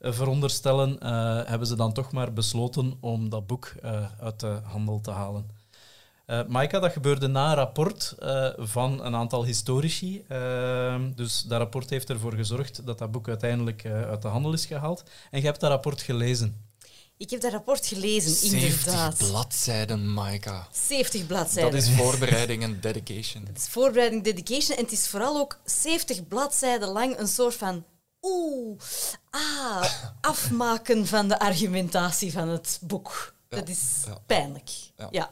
eh, veronderstellen, eh, hebben ze dan toch maar besloten om dat boek uit de handel te halen. Eh Maika, dat gebeurde na een rapport van een aantal historici. Eh, dus dat rapport heeft ervoor gezorgd dat dat boek uiteindelijk uit de handel is gehaald. En je hebt dat rapport gelezen. Ik heb dat rapport gelezen, 70 inderdaad. bladzijden, Maika. 70 bladzijden. Dat is voorbereiding en dedication. Het is voorbereiding, dedication en het is vooral ook 70 bladzijden lang een soort van oeh, ah, afmaken van de argumentatie van het boek. Ja, Dat is ja. pijnlijk. Ja. Ja.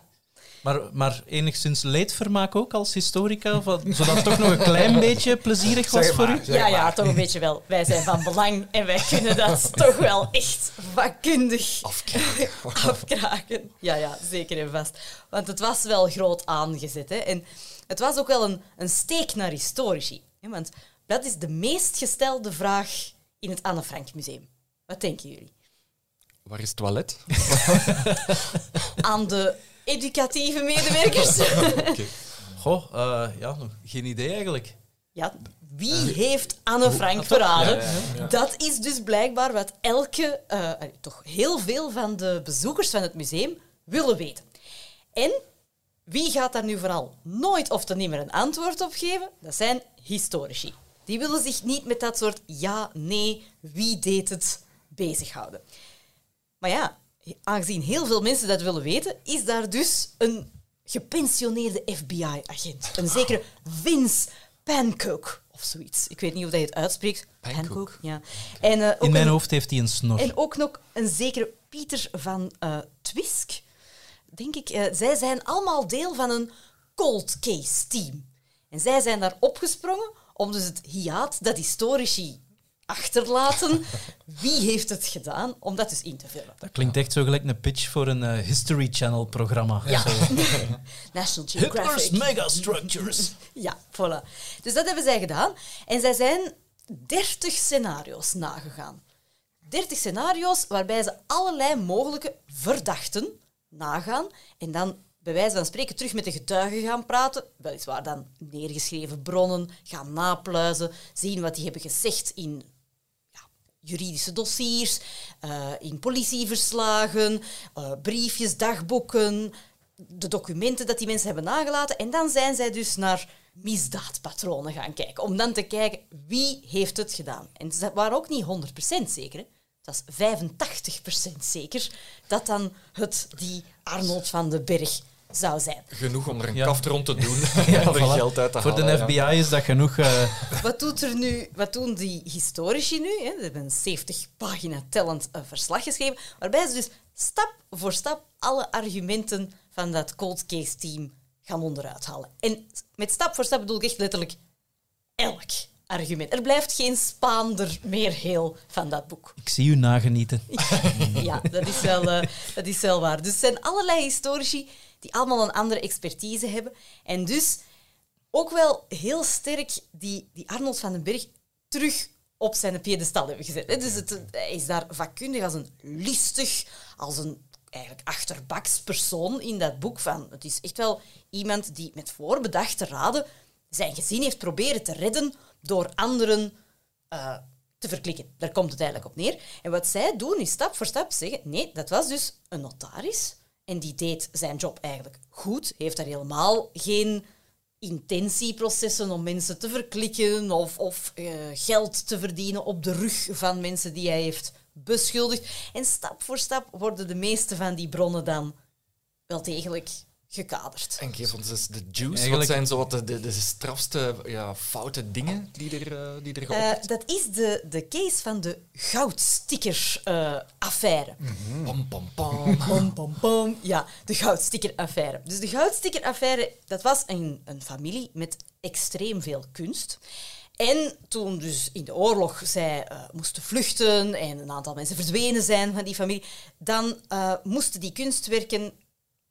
Maar, maar enigszins leedvermaak ook als historica, van- zodat het toch nog een klein beetje plezierig was voor u? Ja, ja, toch een beetje wel. Wij zijn van belang en wij kunnen dat toch wel echt vakkundig afkraken. Ja, ja, zeker en vast. Want het was wel groot aangezet. Hè. En het was ook wel een, een steek naar historici. Hè. Want dat is de meest gestelde vraag in het Anne Frank Museum. Wat denken jullie? Waar is het toilet? Aan de educatieve medewerkers? Goh, eh, ja, nog geen idee eigenlijk. Ja, wie heeft Anne Frank verraden? Ja, ja, Dat is dus blijkbaar wat elke, eh, eh, toch heel veel van de bezoekers van het museum willen weten. En wie gaat daar nu vooral nooit of te nimmer een antwoord op geven? Dat zijn historici. Die willen zich niet met dat soort ja, nee, wie deed het bezighouden. Maar ja, aangezien heel veel mensen dat willen weten, is daar dus een gepensioneerde FBI-agent. Een zekere Vince Pancook of zoiets. Ik weet niet of je het uitspreekt. Pankook. ja. En, eh, ook In mijn een- hoofd heeft hij een snor. en ook nog een zekere Pieter van eh, Twisk. Denk ik. eh, zij zijn allemaal deel van een cold case team. En zij zijn daar opgesprongen om dus het hiaat dat historici achterlaten, wie heeft het gedaan, om dat dus in te vullen. Dat klinkt echt zo gelijk een pitch voor een eh, History Channel-programma. Ja. National Hitler's Geographic. megastructures. Ja, voilà. Dus dat hebben zij gedaan. En zij zijn 30 scenario's nagegaan. 30 scenario's waarbij ze allerlei mogelijke verdachten nagaan en dan bij wijze van spreken terug met de getuigen gaan praten, weliswaar dan neergeschreven bronnen, gaan napluizen, zien wat die hebben gezegd in juridische dossiers, eh, in politieverslagen, eh, briefjes, dagboeken, de documenten dat die mensen hebben nagelaten. En dan zijn zij dus naar misdaadpatronen gaan kijken, om dan te kijken wie heeft het gedaan. En ze waren ook niet 100% zeker. Dat is 85% zeker dat dan het die Arnold van den Berg zou zijn. Genoeg om er een Ja. kaft rond te doen Ja, en er voilà. geld uit te Voor halen. de ja. FBI is dat genoeg. eh, Wat, doet er nu, wat doen die historici nu? Hè? Ze hebben een 70 pagina tellend eh, verslag geschreven, waarbij ze dus stap voor stap alle argumenten van dat cold case team gaan onderuit halen. En met stap voor stap bedoel ik echt letterlijk elk argument. Er blijft geen spaander meer heel van dat boek. ik zie u nagenieten. Ja, dat is wel, eh, dat is wel waar. Dus er zijn allerlei historici die allemaal een andere expertise hebben. En dus ook wel heel sterk die, die Arnold van den Berg terug op zijn piedestal hebben gezet. Dus het, hij is daar vakkundig als een listig, als een eigenlijk achterbaks persoon in dat boek. Van, het is echt wel iemand die met voorbedachte raden zijn gezin heeft proberen te redden door anderen eh, te verklikken. Daar komt het eigenlijk op neer. En wat zij doen is stap voor stap zeggen, nee, dat was dus een notaris en die deed zijn job eigenlijk goed, heeft daar helemaal geen intentieprocessen om mensen te verklikken of, of eh, geld te verdienen op de rug van mensen die hij heeft beschuldigd. En stap voor stap worden de meeste van die bronnen dan wel degelijk gekaderd. En geef ons eens de juice. Eigenlijk- Wat zijn zo wat de, de, de strafste ja, foute dingen die er, eh, die er Eh, dat is de, de case van de goudsticker-affaire. Pam, pam, pam. Pom, pom, pom. Ja, de goudsticker-affaire. Dus de goudsticker-affaire, dat was een, een familie met extreem veel kunst. En toen dus in de oorlog zij eh, moesten vluchten en een aantal mensen verdwenen zijn van die familie, dan eh, moesten die kunstwerken,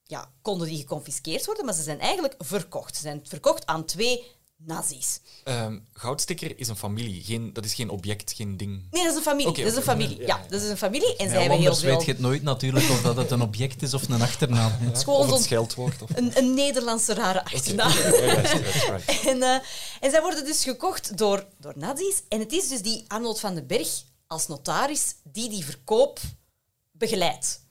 ja, konden die geconfiskeerd worden, maar ze zijn eigenlijk verkocht. Ze zijn verkocht aan twee nazi's. Ehm, goudsticker is een familie. Geen, dat is geen object, geen ding. Nee, dat is een familie. Oké, dat is een familie. Ja, Ja, ja, ja. dat is een familie. En zij hebben heel anders veel... weet je het nooit natuurlijk of dat het een object is of een achternaam. Het is gewoon Of het scheldwoord. Of... een, een Nederlandse rare achternaam. En, eh, en zij worden dus gekocht door, door nazi's. En het is dus die Arnold van den Berg als notaris die die verkoop begeleidt.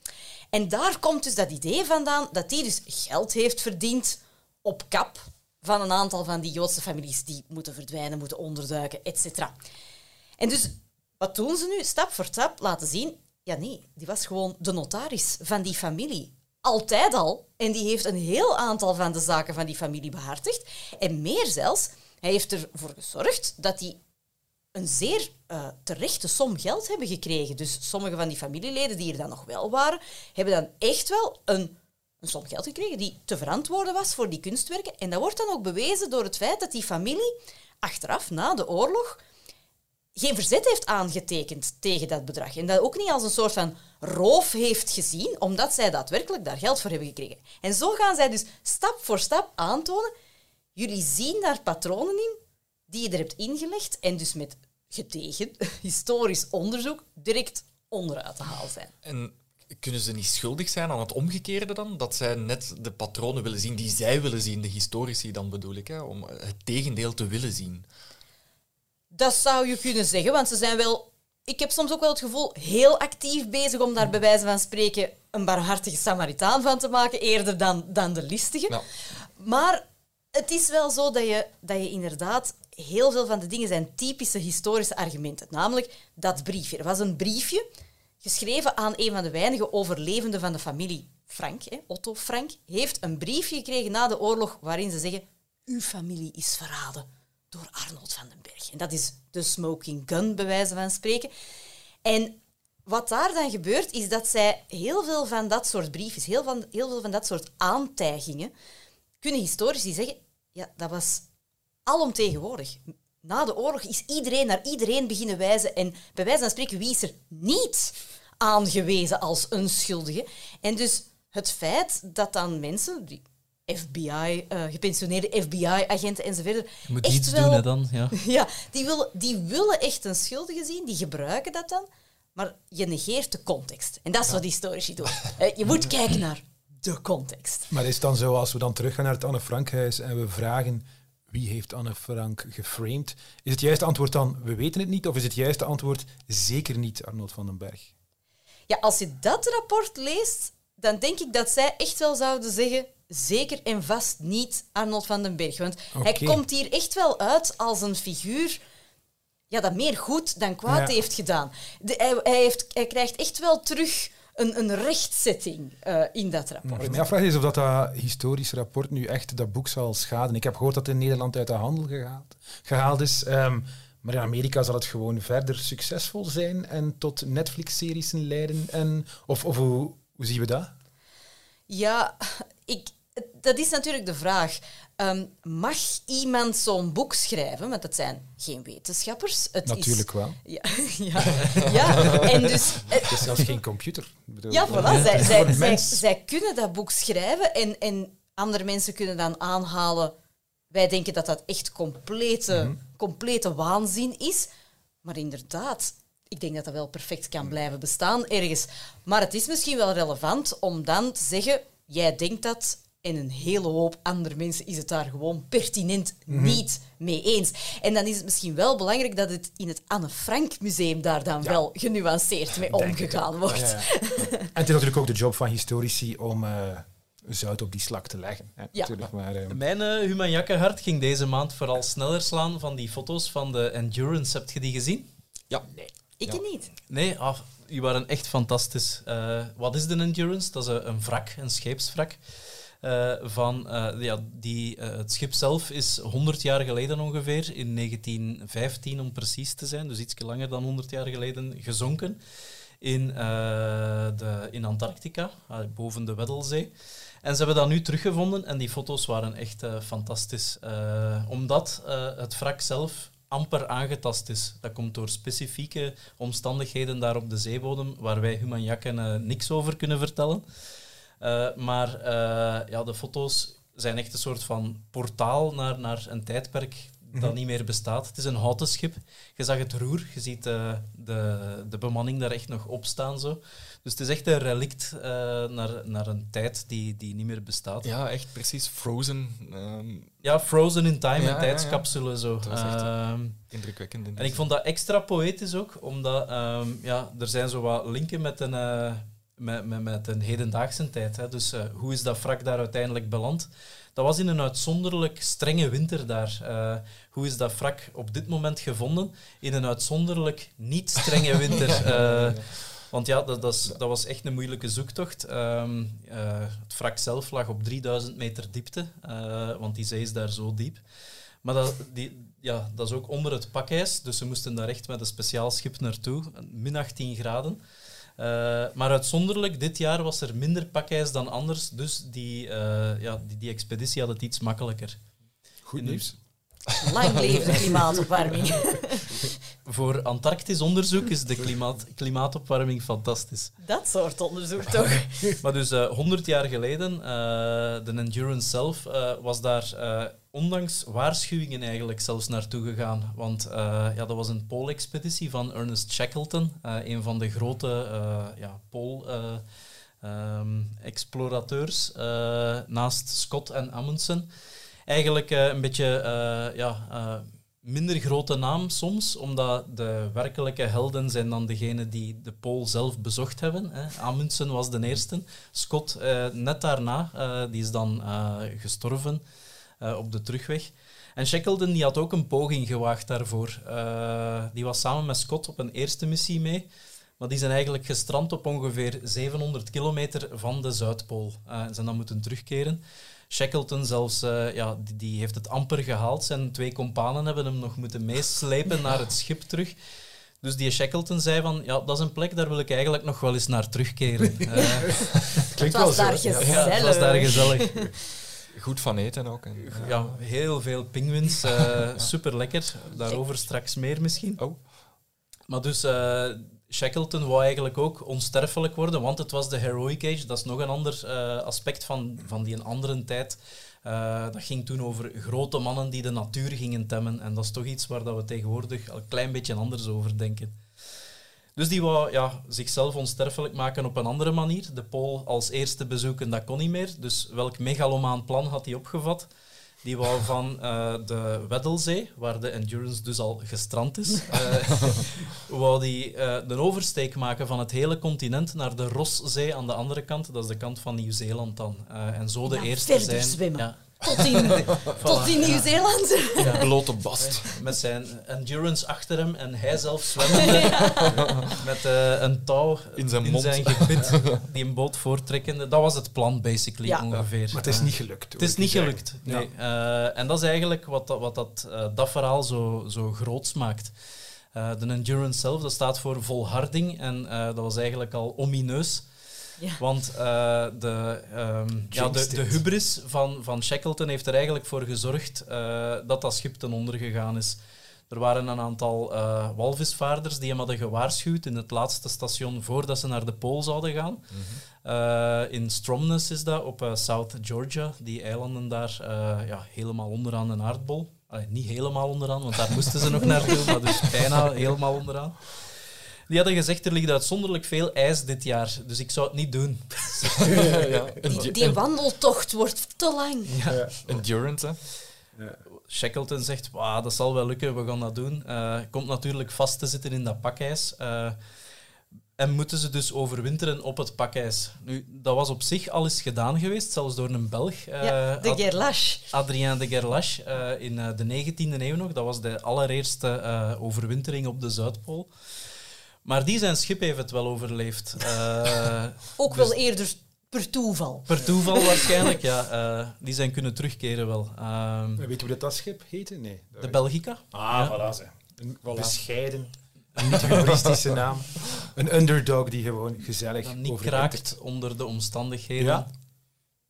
En daar komt dus dat idee vandaan dat hij dus geld heeft verdiend op kap van een aantal van die Joodse families die moeten verdwijnen, moeten onderduiken, etc. En dus, wat doen ze nu? Stap voor stap laten zien, ja nee, die was gewoon de notaris van die familie. Altijd al. En die heeft een heel aantal van de zaken van die familie behartigd. En meer zelfs, hij heeft ervoor gezorgd dat die een zeer eh, terechte som geld hebben gekregen. Dus sommige van die familieleden die er dan nog wel waren, hebben dan echt wel een, een som geld gekregen die te verantwoorden was voor die kunstwerken. En dat wordt dan ook bewezen door het feit dat die familie achteraf, na de oorlog, geen verzet heeft aangetekend tegen dat bedrag. En dat ook niet als een soort van roof heeft gezien, omdat zij daadwerkelijk daar geld voor hebben gekregen. En zo gaan zij dus stap voor stap aantonen, jullie zien daar patronen in die je er hebt ingelegd en dus met gedegen historisch onderzoek direct onderuit te halen zijn. En kunnen ze niet schuldig zijn aan het omgekeerde dan? Dat zij net de patronen willen zien die zij willen zien, de historici dan bedoel ik, hè, om het tegendeel te willen zien. Dat zou je kunnen zeggen, want ze zijn wel... Ik heb soms ook wel het gevoel heel actief bezig om daar bij wijze van spreken een barmhartige Samaritaan van te maken, eerder dan, dan de listige. Maar het is wel zo dat je, dat je inderdaad... Heel veel van de dingen zijn typische historische argumenten. Namelijk dat briefje. Er was een briefje geschreven aan een van de weinige overlevenden van de familie Frank, hè, Otto Frank, heeft een briefje gekregen na de oorlog waarin ze zeggen uw familie is verraden door Arnold van den Berg. En dat is de smoking gun, bij wijze van spreken. En wat daar dan gebeurt, is dat zij heel veel van dat soort briefjes, heel, van, heel veel van dat soort aantijgingen, kunnen historici zeggen, ja, dat was alomtegenwoordig. Na de oorlog is iedereen naar iedereen beginnen wijzen en bij wijze van spreken, wie is er niet aangewezen als een schuldige? En dus het feit dat dan mensen die FBI, eh, gepensioneerde FBI-agenten enzovoort. Je moet echt iets wel- doen hè, dan. Ja. Ja, die willen, die willen echt een schuldige zien, die gebruiken dat dan, maar je negeert de context. En dat is wat historici doen. Eh, je moet kijken naar de context. Maar is het dan zo, als we dan teruggaan naar het Anne Frankhuis en we vragen wie heeft Anne Frank geframed, is het juiste antwoord dan we weten het niet, of is het juiste antwoord zeker niet Arnold van den Berg? Ja, als je dat rapport leest, dan denk ik dat zij echt wel zouden zeggen, zeker en vast niet Arnold van den Berg. Want hij komt hier echt wel uit als een figuur ja, dat meer goed dan kwaad Ja. heeft gedaan. De, hij, hij, heeft, hij krijgt echt wel terug een, een rechtzetting eh, in dat rapport. Me afvraag is of dat, dat historisch rapport nu echt dat boek zal schaden. Ik heb gehoord dat het in Nederland uit de handel gehaald, gehaald is. ehm, maar in Amerika zal het gewoon verder succesvol zijn en tot Netflix-series leiden. En, of of hoe, hoe zien we dat? Ja, ik, dat is natuurlijk de vraag. Ehm, mag iemand zo'n boek schrijven? Want het zijn geen wetenschappers. Het Natuurlijk is, wel. Ja, ja, ja, en dus... eh, Het is zelfs geen computer. Ik bedoel, Ja, voilà. Zij, voor zij, zij, zij kunnen dat boek schrijven en, en andere mensen kunnen dan aanhalen. Wij denken dat dat echt complete, Mhm. complete waanzin is. Maar inderdaad, ik denk dat dat wel perfect kan blijven bestaan ergens. Maar het is misschien wel relevant om dan te zeggen: jij denkt dat. En een hele hoop andere mensen is het daar gewoon pertinent Mhm. niet mee eens. En dan is het misschien wel belangrijk dat het in het Anne Frank Museum daar dan wel genuanceerd mee omgegaan wordt. Ja, ja. En het is natuurlijk ook de job van historici om eh, zout op die slak te leggen. Hè, natuurlijk, maar, eh, Mijn uh, Humanjakkenhart ging deze maand vooral sneller slaan van die foto's van de Endurance. Heb je die gezien? Ja. Ik Ja. niet. Nee, ah, die waren echt fantastisch. Eh, wat is de Endurance? Dat is een, een wrak, een scheepswrak. Eh, van, eh, ja, die, eh, het schip zelf is 100 jaar geleden ongeveer, in 1915 om precies te zijn, dus iets langer dan 100 jaar geleden, gezonken in, de, in Antarctica, boven de Weddelzee. En ze hebben dat nu teruggevonden en die foto's waren echt fantastisch. Omdat het wrak zelf amper aangetast is. Dat komt door specifieke omstandigheden daar op de zeebodem, waar wij humanjakken niks over kunnen vertellen. Eh, maar eh, ja, de foto's zijn echt een soort van portaal naar, naar een tijdperk dat niet meer bestaat. Het is een houten schip. Je zag het roer, je ziet eh, de, de bemanning daar echt nog op staan. Zo. Dus het is echt een relict naar, naar een tijd die, die niet meer bestaat. Ja, Ja, echt precies. Frozen. ehm, frozen in time, Ja, ja, een ja. tijdscapsule. Zo. Dat was echt, eh, Ehm, indrukwekkend. in en ik vond dat extra poëtisch ook, omdat ehm, ja, er zijn zo wat linken met een, met, met, met een hedendaagse tijd. Hè. Dus eh, hoe is dat wrak daar uiteindelijk beland? Dat was in een uitzonderlijk strenge winter daar. Eh, hoe is dat wrak op dit moment gevonden? In een uitzonderlijk niet strenge winter. Eh, want ja, dat, dat, is- dat was echt een moeilijke zoektocht. Ehm, eh, het wrak zelf lag op 3000 meter diepte, want die zee is daar zo diep. Maar dat, die, ja, dat is ook onder het pakijs, dus ze moesten daar echt met een speciaal schip naartoe, min 18 graden. Eh, maar uitzonderlijk, dit jaar was er minder pakijs dan anders, dus die, eh, ja, die, die expeditie had het iets makkelijker. goed nieuws. Lang leven de klimaatopwarming. Voor Antarctisch onderzoek is de klimaat, klimaatopwarming fantastisch. Dat soort onderzoek toch? Maar dus eh 100 jaar geleden, eh, de Endurance zelf, eh, was daar eh, ondanks waarschuwingen eigenlijk zelfs naartoe gegaan. Want eh, ja, dat was een poolexpeditie van Ernest Shackleton, eh, een van de grote eh, ja, pool-explorateurs, eh, naast Scott en Amundsen. Eigenlijk een beetje ja, minder grote naam soms, omdat de werkelijke helden zijn dan degenen die de pool zelf bezocht hebben. Hè. Amundsen was de eerste. Scott net daarna, die is dan gestorven eh, op de terugweg. En Shackleton die had ook een poging gewaagd daarvoor. Eh, die was samen met Scott op een eerste missie mee. Maar die zijn eigenlijk gestrand op ongeveer 700 kilometer van de Zuidpool. Eh, en zijn dan moeten terugkeren. Shackleton zelfs, eh, ja, die, die heeft het amper gehaald. Zijn twee companen hebben hem nog moeten meeslepen naar het schip terug. Dus die Shackleton zei van, ja, dat is een plek, daar wil ik eigenlijk nog wel eens naar terugkeren. Eh, Klinkt Het was wel daar zo. hè? gezellig. ja, het was daar gezellig. Goed van eten ook. En, Ja, heel veel pinguïns. eh super lekker. Daarover straks meer misschien. Oh. Maar dus, eh, Shackleton wou eigenlijk ook onsterfelijk worden, want het was de Heroic Age. Dat is nog een ander eh, aspect van, van die een andere tijd. Eh, dat ging toen over grote mannen die de natuur gingen temmen. En dat is toch iets waar dat we tegenwoordig al een klein beetje anders over denken. Dus die wou ja, zichzelf onsterfelijk maken op een andere manier. De Pool als eerste bezoeken, dat kon niet meer. Dus welk megalomaan plan had hij opgevat? Die wou van eh, de Weddellzee, waar de Endurance dus al gestrand is, eh, wou die eh, een oversteek maken van het hele continent naar de Rosszee aan de andere kant. Dat is de kant van Nieuw-Zeeland dan. En zo de Ja, eerste verder zijn... zwemmen. Ja, Tot in, tot in Nieuw-Zeeland. ja. Blote bast. Met zijn endurance achter hem en hij zelf zwemmende. met eh, een touw In zijn mond. gebit, die een boot voortrekkende. Dat was het plan, basically, Ja. ongeveer. Maar het is niet gelukt. het is niet gelukt. Nee. Eh, en dat is eigenlijk wat dat, wat dat, eh, dat verhaal zo, zo groots maakt. Eh, de endurance zelf, dat staat voor volharding. En eh, dat was eigenlijk al omineus. Ja. Want eh, de, ehm, ja, de, de hubris van, van Shackleton heeft er eigenlijk voor gezorgd eh, dat dat schip ten onder gegaan is. Er waren een aantal eh, walvisvaarders die hem hadden gewaarschuwd in het laatste station voordat ze naar de Pool zouden gaan. Eh, in Stromness is dat, op South Georgia. Die eilanden daar eh, ja, helemaal onderaan de aardbol. Allee, niet helemaal onderaan, want daar moesten ze nog naartoe, maar dus bijna helemaal onderaan. Die hadden gezegd, er ligt uitzonderlijk veel ijs dit jaar, dus ik zou het niet doen. ja. Die, die wandeltocht wordt te lang. Ja. Endurance, hè. Shackleton zegt, "Wauw, dat zal wel lukken, we gaan dat doen. Eh, komt natuurlijk vast te zitten in dat pakijs. Eh, en moeten ze dus overwinteren op het pakijs. Nu, dat was op zich al eens gedaan geweest, zelfs door een Belg. eh, Ja, de Ad- Gerlache. Adrien de Gerlache eh, in eh, de 19e eeuw nog. Dat was de allereerste eh, overwintering op de Zuidpool. Maar die zijn schip heeft het wel overleefd. Eh, Ook wel eerder per toeval. per toeval waarschijnlijk, ja. Eh, die zijn kunnen terugkeren wel. Ehm, Weet je hoe dat, dat schip heette? Nee. dat de Belgica. Ah, voilà. Ze. Een bescheiden, een niet-humoristische naam. Een underdog die gewoon gezellig Dat niet kraakt onder de omstandigheden. Ja.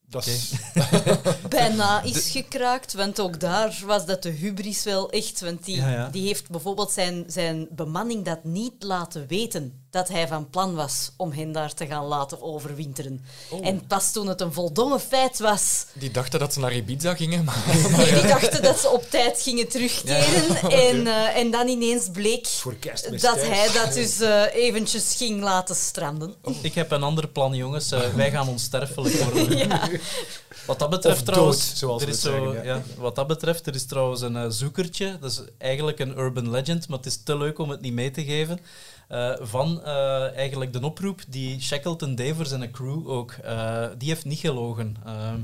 Dat is... Bijna is gekraakt, want ook daar was dat de hubris wel echt. Want die, Ja, ja. die heeft bijvoorbeeld zijn, zijn bemanning dat niet laten weten dat hij van plan was om hen daar te gaan laten overwinteren. Oh. En pas toen het een voldongen feit was, Die dachten dat ze naar Ibiza gingen, maar nee, die dachten dat ze op tijd gingen terugkeren. En, eh, en dan ineens bleek dat hij dat dus eh, eventjes ging laten stranden. Ik heb een ander plan, jongens. Eh, wij gaan onsterfelijk worden. Ja. Wat dat betreft Of trouwens, dood, zoals er is zo, zeggen, ja. ja, wat dat betreft, er is trouwens een zoekertje. Dat is eigenlijk een urban legend, maar het is te leuk om het niet mee te geven. Eh, van eh, eigenlijk de oproep die Shackleton deed voor zijn crew ook. Eh, die heeft niet gelogen. Ehm,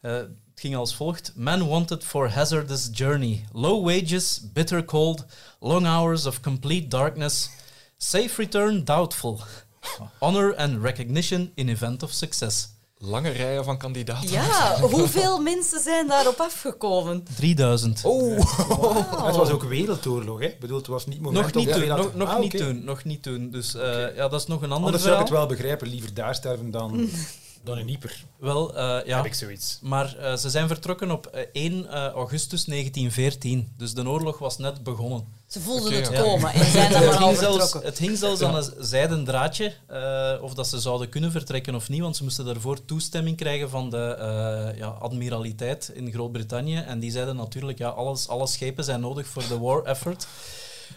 eh, het ging als volgt. Man wanted for hazardous journey. Low wages, bitter cold, long hours of complete darkness. Safe return doubtful. Honor and recognition in event of success. Lange rijen van kandidaten. Ja, hoeveel mensen zijn daarop afgekomen? 3000. Oh, Het was ook wereldoorlog, hè? Ik bedoel, het was niet moment Nog niet toen, nog, nog Ah, niet toen, nog niet toen. Dus eh, ja, dat is nog een ander Anders zou ik het wel begrijpen. Liever daar sterven dan, dan in Ieper. Wel, eh, ja. Heb ik zoiets. Maar eh, ze zijn vertrokken op eh, 1 eh, augustus 1914. Dus de oorlog was net begonnen. Ze voelden het ja. komen en zijn dan Het maar al ging, zelfs, vertrokken. het hing zelfs aan een zijden draadje eh, of dat ze zouden kunnen vertrekken of niet, want ze moesten daarvoor toestemming krijgen van de eh, ja, admiraliteit in Groot-Brittannië. En die zeiden natuurlijk, ja, alles, alle schepen zijn nodig voor de war effort.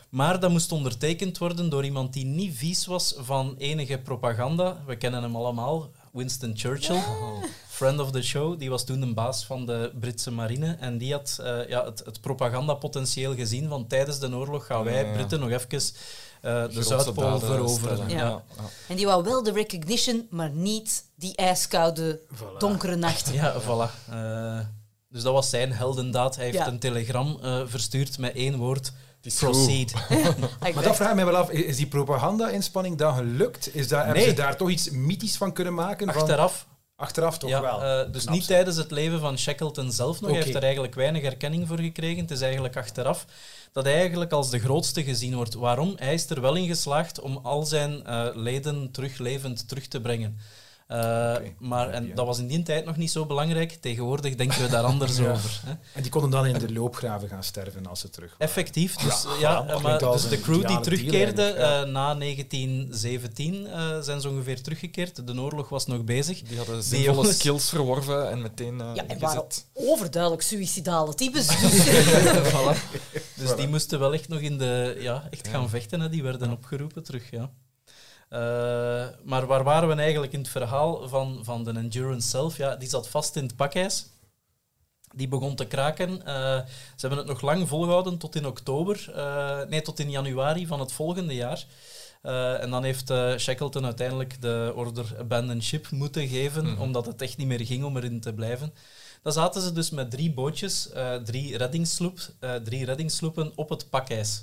Maar dat moest ondertekend worden door iemand die niet vies was van enige propaganda. We kennen hem allemaal, Winston Churchill, friend of the show. Die was toen de baas van de Britse marine. En die had eh, ja, het, het propagandapotentieel gezien van tijdens de oorlog gaan wij, Ja, ja. Britten, nog even eh, de Zuidpool veroveren. Ja. Ja. En die wou wel de recognition, maar niet die ijskoude, Voilà. donkere nachten. Ja, voilà. Eh, dus dat was zijn heldendaad. Hij heeft een telegram eh, verstuurd met één woord. Is Proceed. Maar dat vraag ik mij wel af. Is die propaganda-inspanning dan gelukt? Is daar, Hebben ze daar toch iets mythisch van kunnen maken? Van, Achteraf achteraf toch ja, wel? eh, dus Knap, niet tijdens het leven van Shackleton zelf nog. Hij heeft er eigenlijk weinig erkenning voor gekregen. Het is eigenlijk achteraf dat hij eigenlijk als de grootste gezien wordt. Waarom? Hij is er wel in geslaagd om al zijn eh, leden terug levend terug te brengen. Eh, maar en dat was in die tijd nog niet zo belangrijk. Tegenwoordig denken we daar anders Ja. over. Hè. En die konden dan in de loopgraven gaan sterven als ze terug waren. Effectief. Dus, Ja, maar, dus de crew die terugkeerde eh, na 1917 eh, zijn ze ongeveer teruggekeerd. De oorlog was nog bezig. Die hadden zinvolle jongens- skills verworven en meteen eh Ja, en waren overduidelijk suïcidale types. Dus Voilà. Dus die moesten wel echt nog in de... Ja, echt gaan vechten. Hè. Die werden opgeroepen terug, ja. Eh, maar waar waren we eigenlijk in het verhaal van, van de Endurance zelf? Ja, die zat vast in het pakijs. Die begon te kraken. Eh, ze hebben het nog lang volgehouden tot in oktober. eh, nee, tot in januari van het volgende jaar. En dan heeft Shackleton uiteindelijk de order abandon ship moeten geven, Mhm. omdat het echt niet meer ging om erin te blijven. Dan zaten ze dus met drie bootjes, drie, reddingssloep, drie reddingssloepen op het pakijs.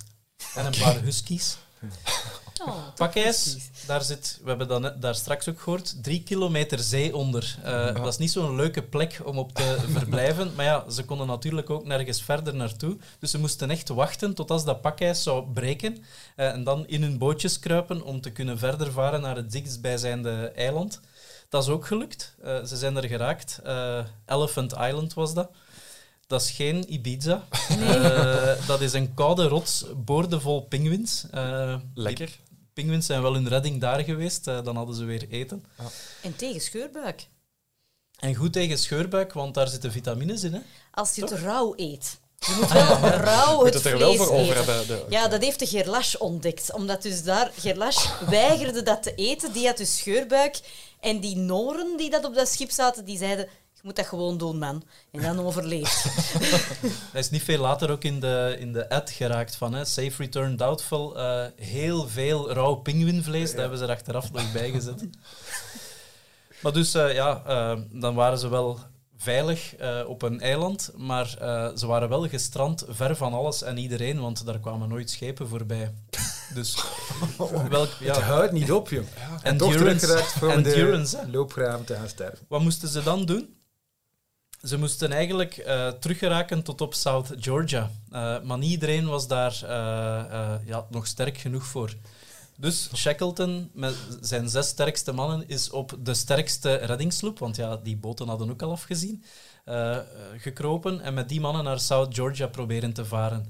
En een paar huskies. Oh, Pakijs, daar zit, we hebben dat net, daar straks ook gehoord, drie kilometer zee onder. Eh, Dat is niet zo'n leuke plek om op te verblijven. Maar ja, ze konden natuurlijk ook nergens verder naartoe. Dus ze moesten echt wachten tot als dat pakijs zou breken. eh, en dan in hun bootjes kruipen om te kunnen verder varen naar het dichtstbijzijnde eiland. Dat is ook gelukt. Eh, ze zijn er geraakt. Eh, Elephant Island was dat. Dat is geen Ibiza. Eh, dat is een koude rots boordevol pinguïns. Eh, die Lekker. Pinguïns zijn wel hun redding daar geweest. eh, dan hadden ze weer eten. En tegen scheurbuik. En goed tegen scheurbuik, want daar zitten vitamines in. Hè? Als je het rauw eet. Je moet wel rauw Moet het er vlees voor over eten. hebben. De, Ja, dat heeft de Gerlache ontdekt. Omdat dus daar... Gerlache weigerde dat te eten. Die had dus scheurbuik. En die Noren die dat op dat schip zaten, die zeiden... Je moet dat gewoon doen, man. En dan overleeft. Hij is niet veel later ook in de, in de ad geraakt van hè? Safe Return Doubtful. eh, heel veel rauw pinguïnvlees, daar hebben ze er achteraf nog bij gezet. maar dus eh, ja, eh, dan waren ze wel veilig eh, op een eiland, maar eh, ze waren wel gestrand ver van alles en iedereen, want daar kwamen nooit schepen voorbij. Dus welk, Het ja, houdt niet op, joh. En toch endurance, endurance, de loopgraven te gaan sterven. Wat moesten ze dan doen? Ze moesten eigenlijk eh teruggeraken tot op South Georgia. Eh, maar niet iedereen was daar eh, ja, nog sterk genoeg voor. Dus Shackleton, met zijn zes sterkste mannen, is op de sterkste reddingssloep, want ja, die boten hadden ook al afgezien, gekropen en met die mannen naar South Georgia proberen te varen.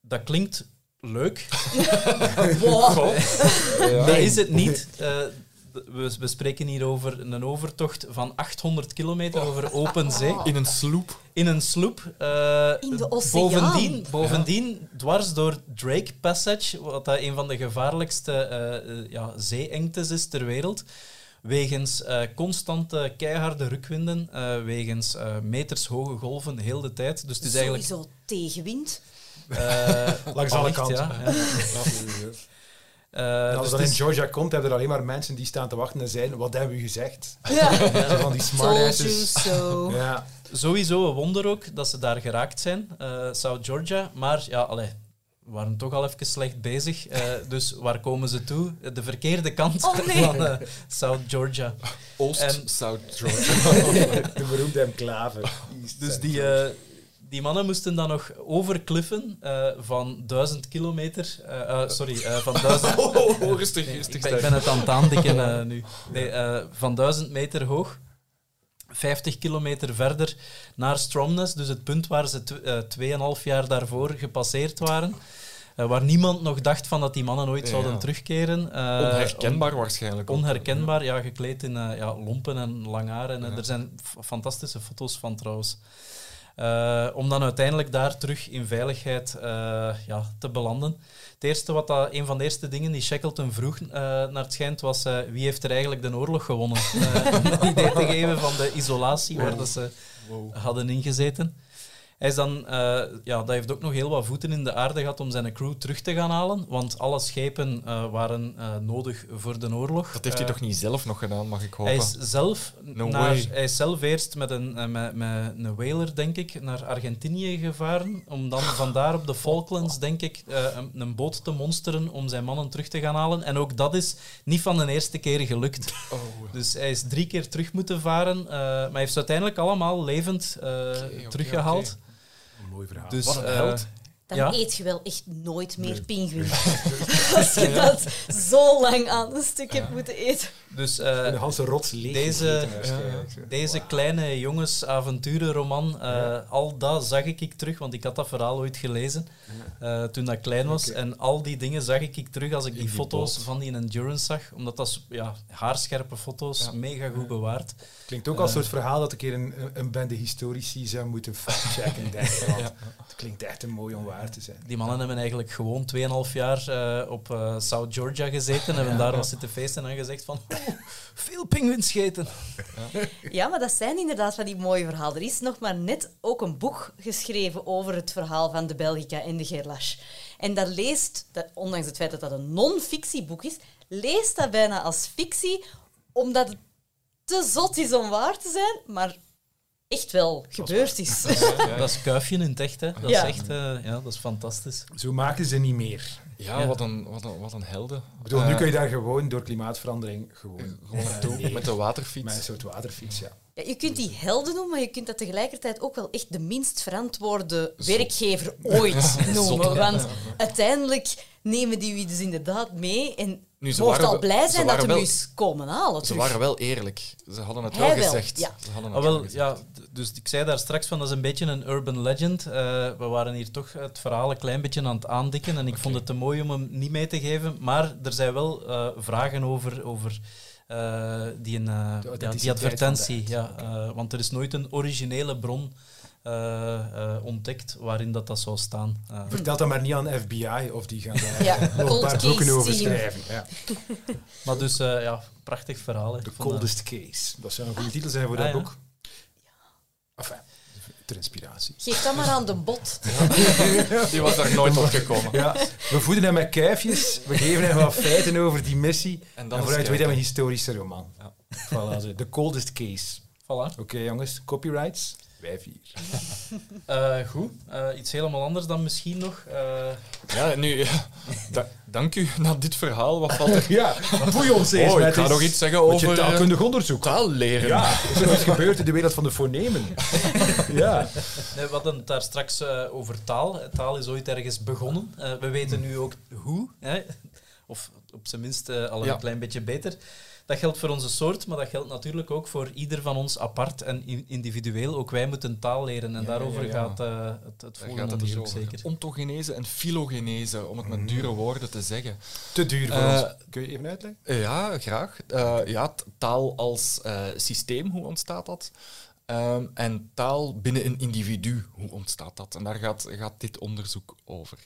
Dat klinkt leuk, Wow. dat is het niet. We, we spreken hier over een overtocht van 800 kilometer over open zee. In een sloep. In een sloep. eh, In de oceaan. Bovendien, bovendien dwars door Drake Passage, wat dat een van de gevaarlijkste eh, eh, ja, zeeengtes is ter wereld. Wegens eh, constante, keiharde rukwinden, eh, wegens eh, metershoge golven heel de tijd. Dus het is eigenlijk... Sowieso tegenwind. eh, Langs alle kanten. Ja, ja. Eh, als dus in is- Georgia komt, hebben er alleen maar mensen die staan te wachten en zijn, wat hebben we gezegd? Ja. Van die smartasses. so. Ja. Sowieso een wonder ook dat ze daar geraakt zijn, eh, South Georgia. Maar ja, allee, we waren toch al even slecht bezig. eh, dus waar komen ze toe? De verkeerde kant Oh, nee. van eh, South Georgia. Oost, En- South Georgia. De beroemde enclave. Dus die, eh, die mannen moesten dan nog over kliffen eh, van duizend kilometer. eh, eh, sorry, eh, van duizend. Oh, oh, oh, rustig, Nee, rustig. ik, ben, ik ben het aan het aandikken eh, nu. Nee, eh, van 1000 meter hoog, 50 kilometer verder naar Stromness, dus het punt waar ze tw- eh, tweeënhalf jaar daarvoor gepasseerd waren. eh, waar niemand nog dacht van dat die mannen ooit Ja. zouden terugkeren. Eh, Onherkenbaar waarschijnlijk. Onherkenbaar, ja, gekleed in eh, ja, lompen en lang haar. En, eh. Er zijn fantastische foto's van trouwens. Eh, om dan uiteindelijk daar terug in veiligheid eh, ja, te belanden. Het eerste wat dat, een van de eerste dingen die Shackleton vroeg eh, naar het schijnt was wie heeft er eigenlijk de oorlog gewonnen? Om een idee te geven van de isolatie waar dat ze Wow. hadden ingezeten. Hij is dan, eh, ja, dat heeft ook nog heel wat voeten in de aarde gehad om zijn crew terug te gaan halen, want alle schepen eh, waren eh, nodig voor de oorlog. Dat heeft hij toch niet zelf nog gedaan, mag ik hopen? hij is, zelf No naar, hij is zelf eerst met een, met, met een whaler, denk ik, naar Argentinië gevaren. Om dan vandaar op de Falklands, denk ik, een, een boot te monsteren om zijn mannen terug te gaan halen. En ook dat is niet van de eerste keer gelukt. Oh. Dus hij is drie keer terug moeten varen, maar hij heeft ze uiteindelijk allemaal levend eh, teruggehaald. Mooi verhaal. Dus, Wat een eh, held. dan Ja. eet je wel echt nooit meer pinguïn. Als je dat zo lang aan een stuk hebt moeten eten. Dus eh, de Hanse rots leeg deze, deze kleine jongens avonturenroman, eh, al dat zag ik, ik terug, want ik had dat verhaal ooit gelezen eh, toen dat klein was. En al die dingen zag ik, ik terug als ik die, foto's boot. van die Endurance zag, omdat dat ja, haarscherpe foto's, mega goed bewaard. Klinkt ook als een soort verhaal dat een keer een, een bende historici zou moeten factchecken. ik. Het klinkt echt een mooi om waar te zijn. Die mannen hebben eigenlijk gewoon 2,5 jaar op South Georgia gezeten en hebben daar wat zitten feesten en gezegd van "Oeh, veel pinguïns scheten. Ja, maar dat zijn inderdaad van die mooie verhalen. Er is nog maar net ook een boek geschreven over het verhaal van de Belgica en de Gerlache. En dat leest, dat, ondanks het feit dat dat een non-fictieboek is, leest dat bijna als fictie, omdat het te zot is om waar te zijn, maar echt wel gebeurd is. Dat is kuifje in het echt, hè. Dat Ja. is echt, eh, ja, dat is fantastisch. Zo maken ze niet meer. Ja, Ja. Wat, een, wat, een, wat een helden. Ik bedoel, nu Eh, kun je daar gewoon door klimaatverandering gewoon, gewoon naartoe met de waterfiets. met een soort waterfiets. Ja. Ja, je kunt die helden noemen, maar je kunt dat tegelijkertijd ook wel echt de minst verantwoorde werkgever ooit noemen. Zot. Want uiteindelijk nemen die u dus inderdaad mee en Nu, je ze mocht waren al blij zijn dat waren ze wel- u eens komen halen. Ze waren wel eerlijk. Ze hadden het Hij wel wel, gezegd. ja. Ze hadden het Ah, wel wel, gezegd. ja, dus ik zei daar straks van, dat is een beetje een urban legend. Eh, we waren hier toch het verhaal een klein beetje aan het aandikken en ik vond het te mooi om hem niet mee te geven. Maar er zijn wel eh, vragen over, over eh, die, die advertentie. Ja, eh, want er is nooit een originele bron eh, eh, ontdekt waarin dat, dat zou staan. Eh, Vertel dat maar niet aan de FBI of die gaan daar Ja, nog een paar boeken over schrijven. Ja. maar dus, eh, ja, prachtig verhaal. hè. The Coldest Case. Dat zou een goede titel zijn voor Ah, dat ja. boek. Enfin, ter inspiratie. Geef dat maar aan de bot. Die was daar nooit op gekomen. Ja, we voeden hem met kuifjes, we geven hem wat feiten over die missie. En, En dan vooruit is weet hij een historische roman. Ja. Voilà. The Coldest Case. Voilà. Oké jongens, copyrights? Wij vier. Eh, goed, Eh, iets helemaal anders dan misschien nog. Eh, Ja, nu, da- dank u. Na dit verhaal, wat valt er? Ja, boei ons eens Oh, ik ga nog iets zeggen over, taalkundig onderzoek. Taal leren. Ja, is er iets gebeurd in de wereld van de fonemen? Ja. Nee, we hadden het daar straks eh, over taal. Taal is ooit ergens begonnen. Eh, we weten nu ook hoe. Hè? Of op zijn minst al een Ja. klein beetje beter. Dat geldt voor onze soort, maar dat geldt natuurlijk ook voor ieder van ons apart en in- individueel. Ook wij moeten taal leren en Ja, daarover ja, ja. gaat eh, het, het volgende gaat het dus onderzoek over. zeker. Ontogenese en filogenese, om het met dure woorden te zeggen. Te duur voor Eh, ons. Kun je even uitleggen? Eh, Ja, graag. Eh, ja, taal als systeem, hoe ontstaat dat? Ehm, en taal binnen een individu, hoe ontstaat dat? En daar gaat, gaat dit onderzoek over.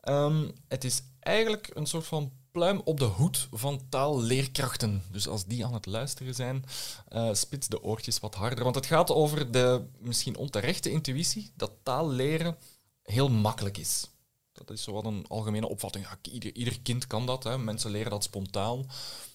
Ehm, het is eigenlijk een soort van pluim op de hoed van taalleerkrachten. Dus als die aan het luisteren zijn, eh, spits de oortjes wat harder. Want het gaat over de misschien onterechte intuïtie dat taal leren heel makkelijk is. Dat is zo wat een algemene opvatting. Ja, ieder, ieder kind kan dat, hè. mensen leren dat spontaan.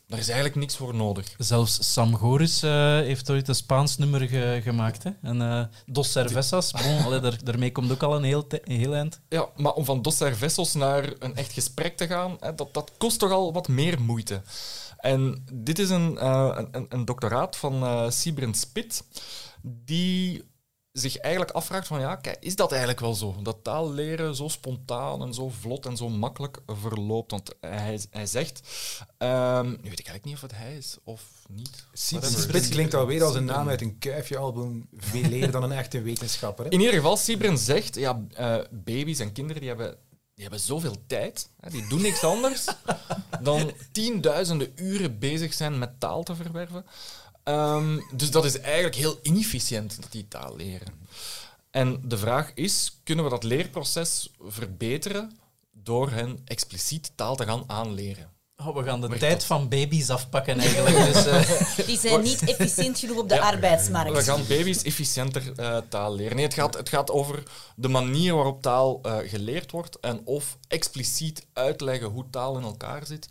Daar is eigenlijk niks voor nodig. Zelfs Sam Goris eh, heeft ooit een Spaans nummer ge- gemaakt. Hè? En eh, Dos Cervezas, bon, allee, daar, daarmee komt ook al een heel, een heel eind. Ja, maar om van Dos Cervezos naar een echt gesprek te gaan, hè, dat, dat kost toch al wat meer moeite. En dit is een, eh, een- een, doctoraat van eh Sibren Spit, die zich eigenlijk afvraagt van, ja, kijk, is dat eigenlijk wel zo? Dat taal leren zo spontaan en zo vlot en zo makkelijk verloopt. Want hij, hij zegt, ehm, nu weet ik eigenlijk niet of het hij is of niet. Spits klinkt alweer als een naam uit een kuifje-album. Veel leren dan een echte wetenschapper. Hè? In ieder geval, Sibren zegt, ja, eh, baby's en kinderen die hebben, die hebben zoveel tijd, hè, die doen niks anders dan tienduizenden uren bezig zijn met taal te verwerven. Ehm, dus dat is eigenlijk heel inefficiënt, dat die taal leren. En de vraag is, kunnen we dat leerproces verbeteren door hen expliciet taal te gaan aanleren? Oh, we gaan de Werkt tijd dat? van baby's afpakken eigenlijk. Dus, eh, Die zijn niet efficiënt genoeg op de arbeidsmarkt. We gaan baby's efficiënter eh, taal leren. Nee, het gaat, het gaat over de manier waarop taal eh, geleerd wordt en of expliciet uitleggen hoe taal in elkaar zit,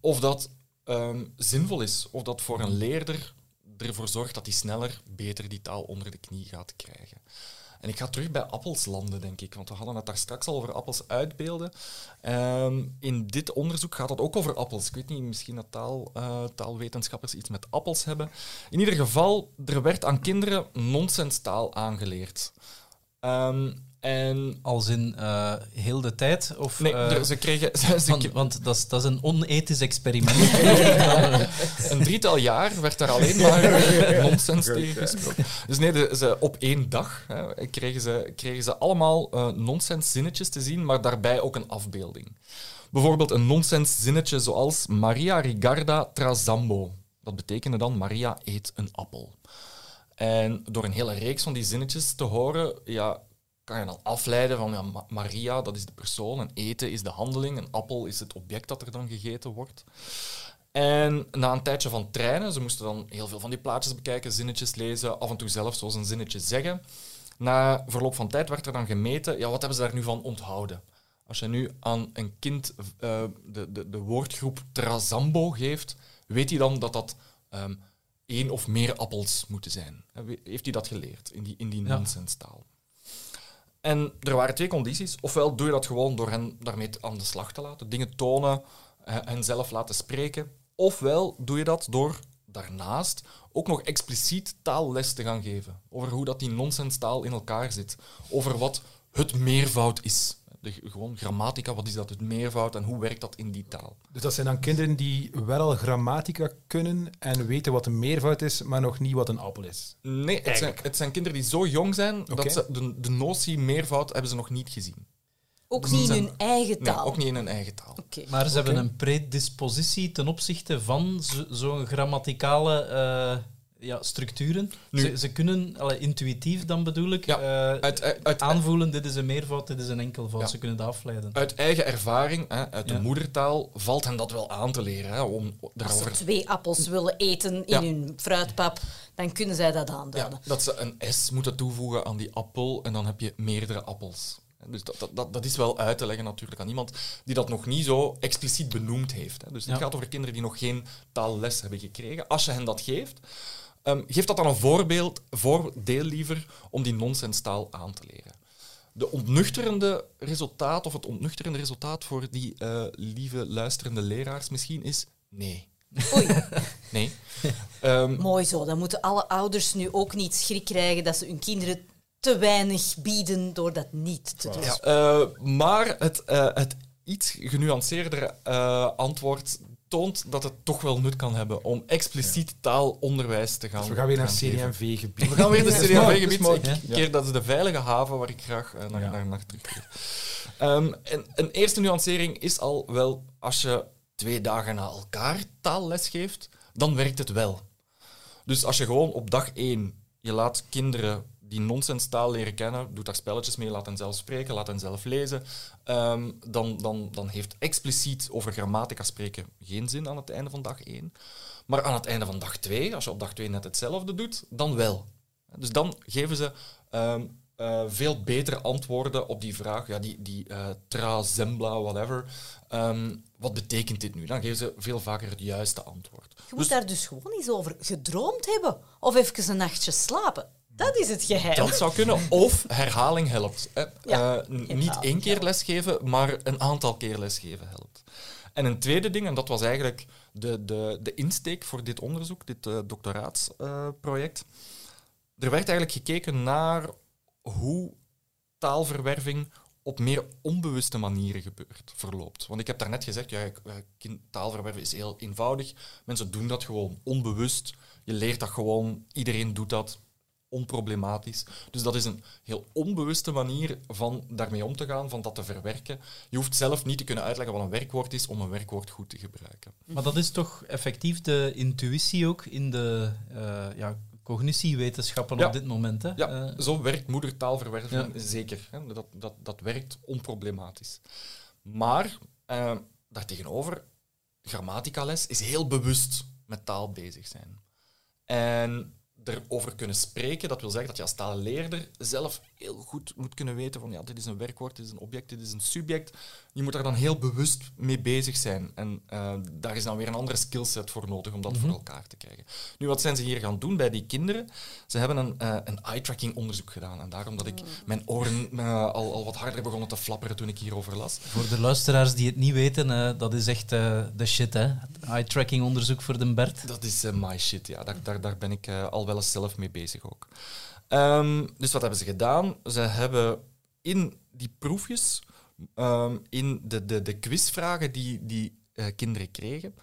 of dat ehm, zinvol is, of dat voor een leerder ervoor zorgt dat hij sneller, beter die taal onder de knie gaat krijgen. En ik ga terug bij appels landen, denk ik, want we hadden het daar straks al over appels uitbeelden. Ehm, in dit onderzoek gaat het ook over appels. Ik weet niet, misschien dat taal, eh, taalwetenschappers iets met appels hebben. In ieder geval, er werd aan kinderen nonsenstaal aangeleerd. Ehm, En Als in eh, heel de tijd? Of, nee, eh, ze kregen ze, ze- want want dat, is, dat is een onethisch experiment. een drietal jaar werd daar alleen maar nonsens tegen gesproken. Dus nee, de- ze, op één dag hè, kregen, ze, kregen ze allemaal eh nonsens zinnetjes te zien, maar daarbij ook een afbeelding. Bijvoorbeeld een nonsens zinnetje zoals Maria rigarda trazambo. Dat betekende dan Maria eet een appel. En door een hele reeks van die zinnetjes te horen, ja, kan je dan afleiden van ja, Ma- Maria, dat is de persoon, en eten is de handeling, een appel is het object dat er dan gegeten wordt. En na een tijdje van trainen, ze moesten dan heel veel van die plaatjes bekijken, zinnetjes lezen, af en toe zelf zoals een zinnetje zeggen. Na verloop van tijd werd er dan gemeten, ja, wat hebben ze daar nu van onthouden? Als je nu aan een kind eh, de, de, de woordgroep trazambo geeft, weet hij dan dat dat ehm, één of meer appels moeten zijn? Heeft hij dat geleerd in die, in die Ja. nonsenstaal? En er waren twee condities. Ofwel doe je dat gewoon door hen daarmee aan de slag te laten, dingen tonen, hen zelf laten spreken. Ofwel doe je dat door daarnaast ook nog expliciet taalles te gaan geven. Over hoe dat die nonsenstaal in elkaar zit. Over wat het meervoud is. De, gewoon grammatica, wat is dat, het meervoud en hoe werkt dat in die taal? Dus dat zijn dan kinderen die wel al grammatica kunnen en weten wat een meervoud is, maar nog niet wat een appel is. Nee, het zijn, het zijn kinderen die zo jong zijn dat ze de, de notie meervoud hebben ze nog niet gezien. Ook niet in hun eigen Nee, taal. ook niet in hun eigen taal. Maar ze hebben een predispositie ten opzichte van zo- zo'n grammaticale eh, ja, structuren. Ze, ze kunnen, allee, intuïtief dan bedoel ik, Ja, eh, Uit, uit, uit, aanvoelen, dit is een meervoud, dit is een enkelvoud. Ja. Ze kunnen dat afleiden. uit eigen ervaring, hè, uit de Ja. moedertaal, valt hen dat wel aan te leren. Hè, om Als ze twee appels willen eten in Ja. hun fruitpap, dan kunnen zij dat Ja, aanduiden. dat ze een S moeten toevoegen aan die appel en dan heb je meerdere appels. Dus dat, dat, dat, is wel uit te leggen natuurlijk aan iemand die dat nog niet zo expliciet benoemd heeft. Hè. Dus het Ja. gaat over kinderen die nog geen taalles hebben gekregen. Als je hen dat geeft, ehm, geef dat dan een voorbeeld, voordeel liever om die nonsenstaal aan te leren. De ontnuchterende resultaat, of het ontnuchterende resultaat voor die eh, lieve luisterende leraars misschien is nee. Oei, Nee. Ehm, mooi zo. Dan moeten alle ouders nu ook niet schrik krijgen dat ze hun kinderen te weinig bieden door dat niet te doen. Ja. Eh, maar het, eh, het iets genuanceerdere eh, antwoord toont dat het toch wel nut kan hebben om expliciet taalonderwijs te gaan Dus we gaan weer naar geven. CD&V-gebied. We gaan weer mooi. Ik Ja. keer dat is de veilige haven waar ik graag eh, naar, Ja. naar, naar terugkeer. Ehm, en een eerste nuancering is al wel, als je twee dagen na elkaar taalles geeft, dan werkt het wel. Dus als je gewoon op dag één, je laat kinderen die nonsenstaal leren kennen, doet daar spelletjes mee, laat hen zelf spreken, laat hen zelf lezen, ehm, dan, dan, dan heeft expliciet over grammatica spreken geen zin aan het einde van dag één. Maar aan het einde van dag twee, als je op dag twee net hetzelfde doet, dan wel. Dus dan geven ze ehm, eh, veel betere antwoorden op die vraag, ja, die, die eh, tra, zembla, whatever. Ehm, wat betekent dit nu? Dan geven ze veel vaker het juiste antwoord. Je moet daar dus gewoon eens over gedroomd hebben. Of even een nachtje slapen. Dat is het geheim. Dat zou kunnen. Of herhaling helpt. Ja, Eh, niet één keer lesgeven, maar een aantal keer lesgeven helpt. En een tweede ding, en dat was eigenlijk de, de, de insteek voor dit onderzoek, dit eh, doctoraatsproject. er werd eigenlijk gekeken naar hoe taalverwerving op meer onbewuste manieren gebeurt, verloopt. Want ik heb daarnet gezegd, ja, taalverwerven is heel eenvoudig. Mensen doen dat gewoon onbewust. Je leert dat gewoon, iedereen doet dat, onproblematisch. Dus dat is een heel onbewuste manier van daarmee om te gaan, van dat te verwerken. Je hoeft zelf niet te kunnen uitleggen wat een werkwoord is om een werkwoord goed te gebruiken. Maar dat is toch effectief de intuïtie ook in de eh, ja, cognitiewetenschappen Ja. op dit moment. Hè? Ja, Eh, zo werkt moedertaalverwerving Ja. zeker. Hè. Dat, dat, dat werkt onproblematisch. Maar eh, daartegenover, grammaticales is heel bewust met taal bezig zijn. En erover kunnen spreken, dat wil zeggen dat je als taalleerder zelf heel goed moet kunnen weten van ja, dit is een werkwoord, dit is een object, dit is een subject. Je moet daar dan heel bewust mee bezig zijn. En eh, daar is dan weer een andere skillset voor nodig om dat voor elkaar te krijgen. Nu, wat zijn ze hier gaan doen bij die kinderen? Ze hebben een, eh, een eye-tracking onderzoek gedaan. En daarom dat ik mijn oren eh, al, al wat harder begonnen te flapperen toen ik hierover las. Voor de luisteraars die het niet weten, eh, dat is echt eh, de shit. hè. Eye-tracking onderzoek voor de Bert. Dat is my shit, ja. Daar, daar, daar ben ik eh, al wel eens zelf mee bezig ook. Ehm, dus wat hebben ze gedaan? Ze hebben in die proefjes, ehm, in de, de, de quizvragen die, die eh, kinderen kregen,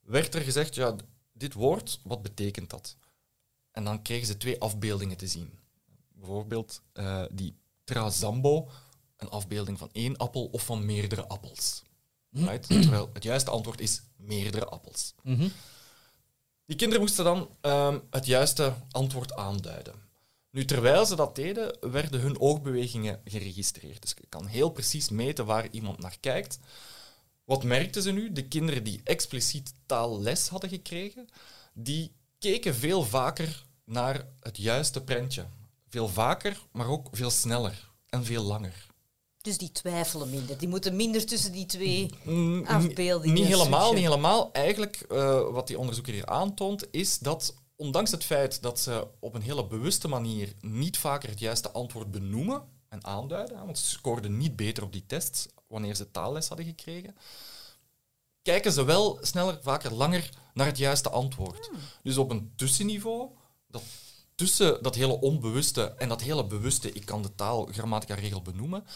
werd er gezegd, ja, dit woord, wat betekent dat? En dan kregen ze twee afbeeldingen te zien. Bijvoorbeeld eh, die trazambo, een afbeelding van één appel of van meerdere appels. Right? Terwijl het juiste antwoord is meerdere appels. Mhm. Die kinderen moesten dan ehm, het juiste antwoord aanduiden. Nu, terwijl ze dat deden, werden hun oogbewegingen geregistreerd. Dus je kan heel precies meten waar iemand naar kijkt. Wat merkten ze nu? De kinderen die expliciet taalles hadden gekregen, die keken veel vaker naar het juiste prentje. Veel vaker, maar ook veel sneller en veel langer. Dus die twijfelen minder. Die moeten minder tussen die twee afbeeldingen Niet helemaal, niet helemaal. Eigenlijk, eh, wat die onderzoeker hier aantoont, is dat ondanks het feit dat ze op een hele bewuste manier niet vaker het juiste antwoord benoemen en aanduiden, want ze scoorden niet beter op die tests wanneer ze taalles hadden gekregen, kijken ze wel sneller, vaker, langer naar het juiste antwoord. Dus op een tussenniveau, dat tussen dat hele onbewuste en dat hele bewuste, ik kan de taal, grammatica, regel benoemen,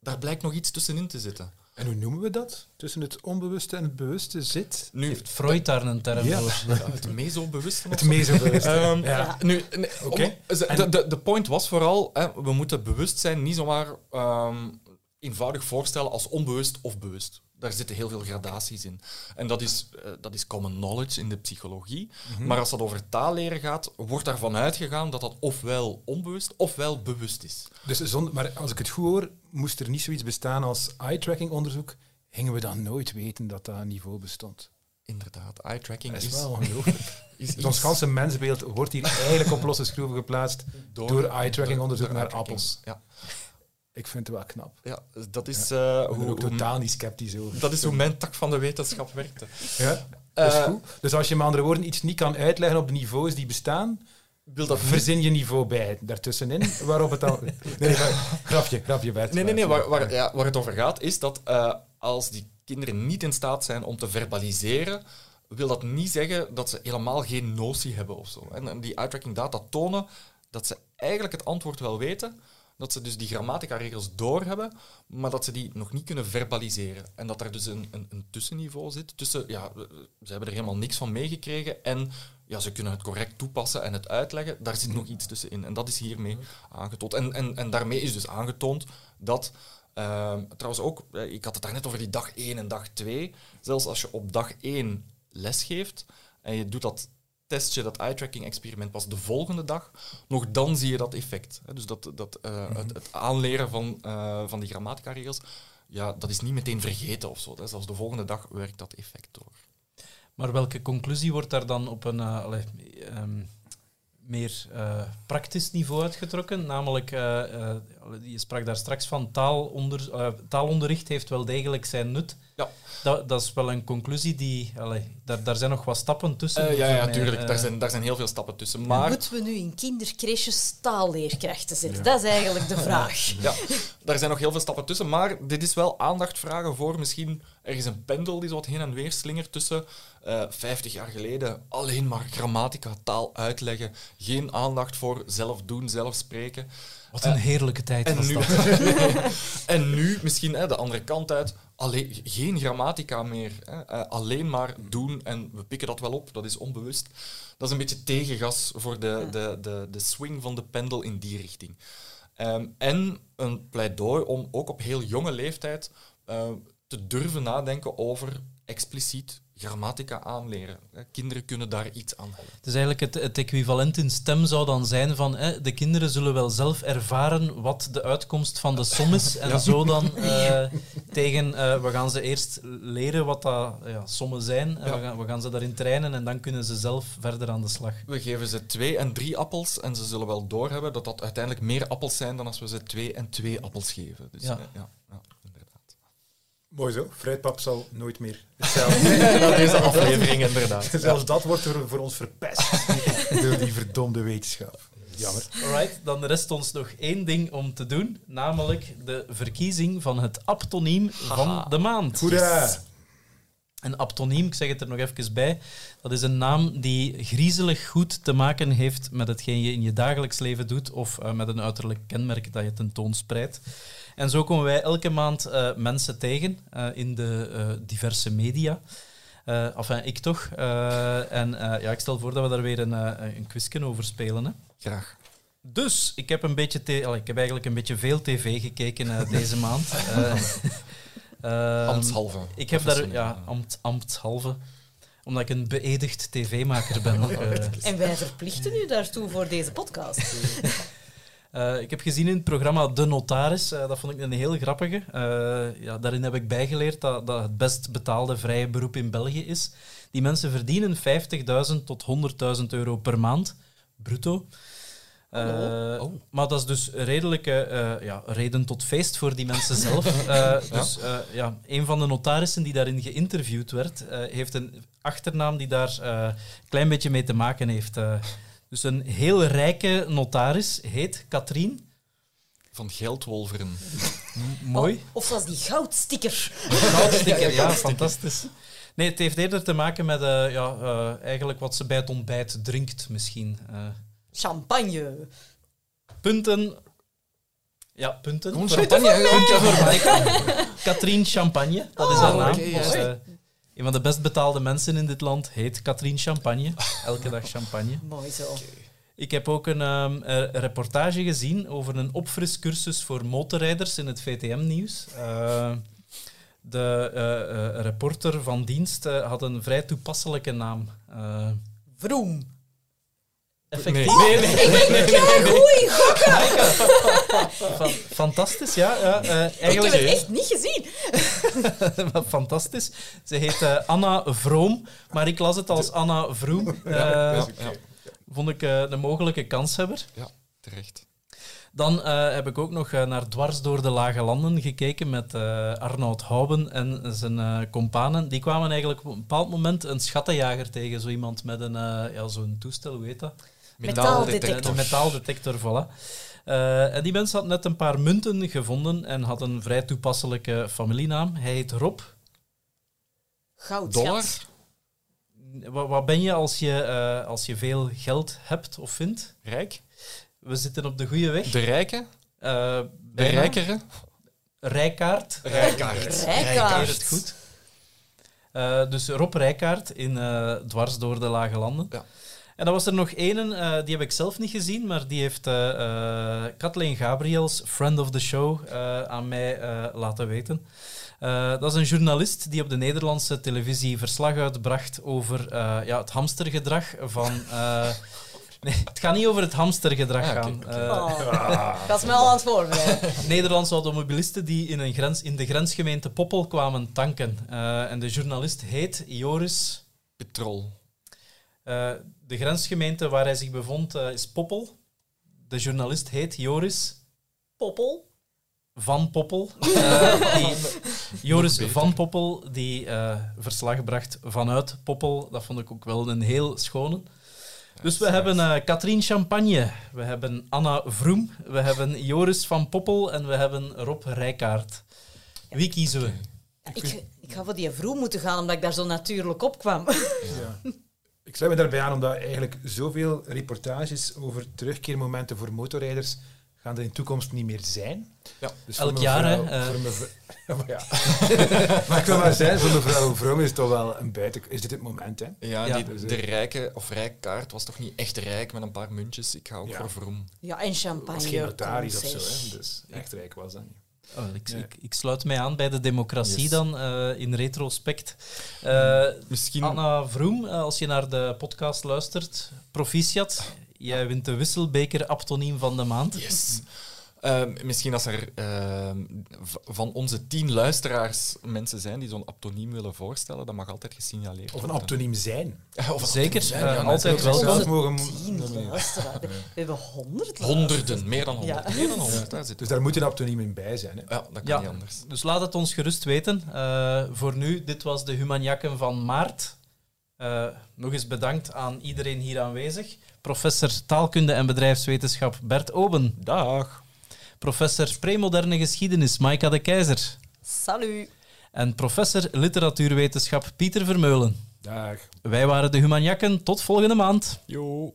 daar blijkt nog iets tussenin te zitten. En hoe noemen we dat? Tussen het onbewuste en het bewuste zit? Nu, Heeft Freud daar een term Ja. voor? Ja, het meso-bewuste. Het mesobewuste. Ehm, ja. Nu, nee, om- de, de, de point was vooral, hè, we moeten bewust zijn, niet zomaar ehm, eenvoudig voorstellen als onbewust of bewust. Daar zitten heel veel gradaties in. En dat is, eh, dat is common knowledge in de psychologie. Maar als het over taalleren gaat, wordt daarvan uitgegaan dat dat ofwel onbewust ofwel bewust is. Dus zonder, maar als ik het goed hoor, moest er niet zoiets bestaan als eye-tracking onderzoek, gingen we dan nooit weten dat dat niveau bestond. Inderdaad, eye-tracking Dat is, is wel ongelooflijk. is ons ganse mensbeeld wordt hier eigenlijk op losse schroeven geplaatst door, eye-tracking onderzoek door naar appels. Ja, Ik vind het wel knap. ja dat is ben er hoe, ook totaal niet sceptisch over. dat is hoe mijn tak van de wetenschap werkte. Ja, dat is Eh, goed. Dus als je met andere woorden iets niet kan uitleggen op de niveaus die bestaan, wil dat verzin je niveau bij daartussenin, waarop het dan... Nee, maar- grapje, grapje, Bert. Nee, nee, nee. Waar, waar, ja, waar het over gaat is dat eh, als die kinderen niet in staat zijn om te verbaliseren, wil dat niet zeggen dat ze helemaal geen notie hebben of zo. En, en die eye-tracking data tonen dat ze eigenlijk het antwoord wel weten, dat ze dus die grammatica-regels doorhebben, maar dat ze die nog niet kunnen verbaliseren. En dat er dus een, een, een tussenniveau zit tussen, ja, ze hebben er helemaal niks van meegekregen en ja, ze kunnen het correct toepassen en het uitleggen. Daar zit nog iets tussenin. En dat is hiermee aangetoond. En, en, en daarmee is dus aangetoond dat, ehm, trouwens ook, ik had het daarnet over die dag 1 en dag 2, zelfs als je op dag 1 les geeft en je doet dat testje, dat eye-tracking experiment pas de volgende dag, nog dan zie je dat effect. Dus dat, dat, eh, het, het aanleren van, eh, van die grammatica-regels, ja, dat is niet meteen vergeten of zo. Hè. Zelfs de volgende dag werkt dat effect door. Maar welke conclusie wordt daar dan op een eh, ehm, meer praktisch niveau uitgetrokken? Namelijk, je sprak daar straks van, taalonder, taalonderricht heeft wel degelijk zijn nut. Ja. Dat, dat is wel een conclusie die... allee, daar, daar zijn nog wat stappen tussen. Eh, ja, ja, mij, tuurlijk. eh, daar, zijn, daar zijn heel veel stappen tussen. Maar Moeten we nu in kindercrèches taalleerkrachten zetten? Dat is eigenlijk de vraag. Ja, daar zijn nog heel veel stappen tussen, maar dit is wel aandacht vragen voor misschien ergens een pendel die zo wat heen en weer slingert tussen eh 50 jaar geleden alleen maar grammatica, taal uitleggen, geen aandacht voor zelf doen, zelf spreken. Wat een heerlijke tijd En was nu, dat. en nu misschien hè, de andere kant uit, alleen, geen grammatica meer. Hè, eh, alleen maar doen en we pikken dat wel op, dat is onbewust. Dat is een beetje tegengas voor de, de, de, de swing van de pendel in die richting. Ehm, en een pleidooi om ook op heel jonge leeftijd eh, te durven nadenken over expliciet grammatica aanleren. Kinderen kunnen daar iets aan hebben. Het is eigenlijk het, het equivalent in stem zou dan zijn van hè, de kinderen zullen wel zelf ervaren wat de uitkomst van de som is. En zo dan eh, tegen, eh, we gaan ze eerst leren wat dat ja, sommen zijn. En Ja. we, gaan, we gaan ze daarin trainen en dan kunnen ze zelf verder aan de slag. We geven ze twee en drie appels en ze zullen wel doorhebben dat dat uiteindelijk meer appels zijn dan als we ze twee en twee appels geven. Dus, Ja. eh, ja. Mooi zo. Fruitpap zal nooit meer hetzelfde zijn. Na deze aflevering, inderdaad. Zelfs dat wordt er voor ons verpest door die verdomde wetenschap. Jammer. Alright, dan rest ons nog één ding om te doen, namelijk de verkiezing van het aptoniem van de maand. Hoera! Een aptoniem, ik zeg het er nog even bij, dat is een naam die griezelig goed te maken heeft met hetgeen je in je dagelijks leven doet of eh, met een uiterlijk kenmerk dat je tentoonspreidt. En zo komen wij elke maand eh, mensen tegen eh, in de diverse media. Enfin, ik toch. En ja, ik stel voor dat we daar weer een, een quizje over spelen. Hè. Graag. Dus, ik heb, een beetje ik heb eigenlijk een beetje veel tv gekeken deze maand. Eh, ehm, Ambtshalve. Ik heb daar, ja, ambt, ambtshalve. Omdat ik een beëdigd tv-maker ben ook. eh. En wij verplichten u daartoe voor deze podcast. Eh, ik heb gezien in het programma De Notaris, eh, dat vond ik een heel grappige. Eh, ja, daarin heb ik bijgeleerd dat, dat het best betaalde vrije beroep in België is. Die mensen verdienen 50.000 tot 100.000 euro per maand, bruto. Eh, Oh. Maar dat is dus redelijke eh, ja, reden tot feest voor die mensen zelf. Eh, dus eh, ja, een van de notarissen die daarin geïnterviewd werd, eh, heeft een achternaam die daar eh, een klein beetje mee te maken heeft. eh. dus een heel rijke notaris heet Katrien. Van Geldwolveren. Mooi. Of zoals die goudsticker. Goudsticker, ja, fantastisch. Nee, het heeft eerder te maken met eh, ja, eh, eigenlijk wat ze bij het ontbijt drinkt, misschien. Champagne. punten. Ja, punten. Champagne. Mij. Katrien Champagne, dat is haar Oh, naam. Dus, juist. eh, een van de best betaalde mensen in dit land heet Katrien Champagne. Elke dag champagne. Mooi zo. Ik heb ook een ehm, eh, reportage gezien over een opfriscursus voor motorrijders in het VTM-nieuws. Eh, de eh, eh, reporter van dienst had een vrij toepasselijke naam. Eh, Vroom. Effectief. Nee, nee, nee. Ja, goeie gokken. Fa- fantastisch, ja. ja eh, Ik heb het echt niet gezien. fantastisch. Ze heet eh, Anna Vroom, maar ik las het als Anna Vroom. Eh, Ja, ja, Vond ik eh, een mogelijke kanshebber. ja, terecht. Dan eh, heb ik ook nog eh, naar Dwars door de Lage Landen gekeken met eh, Arnoud Houben en zijn eh companen. Die kwamen eigenlijk op een bepaald moment een schattenjager tegen. Zo iemand met een, eh, ja, zo'n toestel, hoe heet dat? Metaaldetector. Een metaaldetector, voilà. Eh, en die mens had net een paar munten gevonden en had een vrij toepasselijke familienaam. Hij heet Rob. Goudschat. Dollar? Wat, wat ben je als je, eh, als je veel geld hebt of vindt? Rijk? We zitten op de goede weg. De rijke? Eh, De rijkere? Rijkaard. Rijkaard. Rijkaard. Is het goed? Eh, dus Rob Rijkaard in eh, Dwars door de Lage Landen. Ja. En dan was er nog één, eh, die heb ik zelf niet gezien, maar die heeft eh eh, Kathleen Gabriels, friend of the show, eh, aan mij eh, laten weten. Eh, dat is een journalist die op de Nederlandse televisie verslag uitbracht over eh, ja, het hamstergedrag van... eh, nee, het gaat niet over het hamstergedrag Ah, gaan. oké. Eh, Oh. Ik was me al aan het voorbereiden. Nederlandse automobilisten die in, een grens, in de grensgemeente Poppel kwamen tanken. Eh, en de journalist heet Joris. Petrol. Eh, de grensgemeente waar hij zich bevond eh, is Poppel. De journalist heet Joris Poppel. van Poppel. Eh, die, Joris van Poppel, die eh, verslag bracht vanuit Poppel. Dat vond ik ook wel een heel schone. Dus we hebben eh Katrien Champagne, we hebben Anna Vroem, we hebben Joris van Poppel en we hebben Rob Rijkaard. Wie kiezen we? Ja, ik, ik ga voor die vroeg moeten gaan, omdat ik daar zo natuurlijk op kwam. Ik sluit me daarbij aan, omdat eigenlijk zoveel reportages over terugkeermomenten voor motorrijders gaan er in de toekomst niet meer zijn. Ja. Dus Elk jaar, hè, eh. Maar ja. maar ik wil maar zijn, voor mevrouw Vroom is het toch wel een buiten... Is dit het moment, hè? Ja, Ja. Die, de rijke of rijkaart was toch niet echt rijk met een paar muntjes. Ik ga ook Ja. voor Vroom. Ja, en champagne. was geen notaris of zo, hè? Dus echt rijk was dat niet. Oh, ik, Ja. ik, ik sluit mij aan bij de democratie Yes. dan, eh, in retrospect. Eh, Misschien... Anna Vroem, eh, als je naar de podcast luistert, proficiat. Jij wint de Wisselbeker Aptoniem van de maand. Yes. Ehm, misschien als er ehm, van onze tien luisteraars mensen zijn die zo'n aptoniem willen voorstellen, dat mag altijd gesignaleerd Of een worden. zijn. Of een Zeker, aptoniem zijn, ja, altijd welkom. Zelf mogen... Tien luisteraars. We hebben honderd Honderden, meer dan honderd. Ja. Meer dan honderd, daar zit Dus daar moet een aptoniem in bij zijn. Hè? Ja, dat kan Ja. niet anders. Dus laat het ons gerust weten. Eh, voor nu, dit was de Humaniakken van maart. Eh, nog eens bedankt aan iedereen hier aanwezig. Professor Taalkunde en Bedrijfswetenschap Bert Oben. Dag. Professor Premoderne Geschiedenis Maika de Keizer. Salut. en professor literatuurwetenschap Pieter Vermeulen. Dag. Wij waren de Humaniakken. Tot volgende maand. Jo.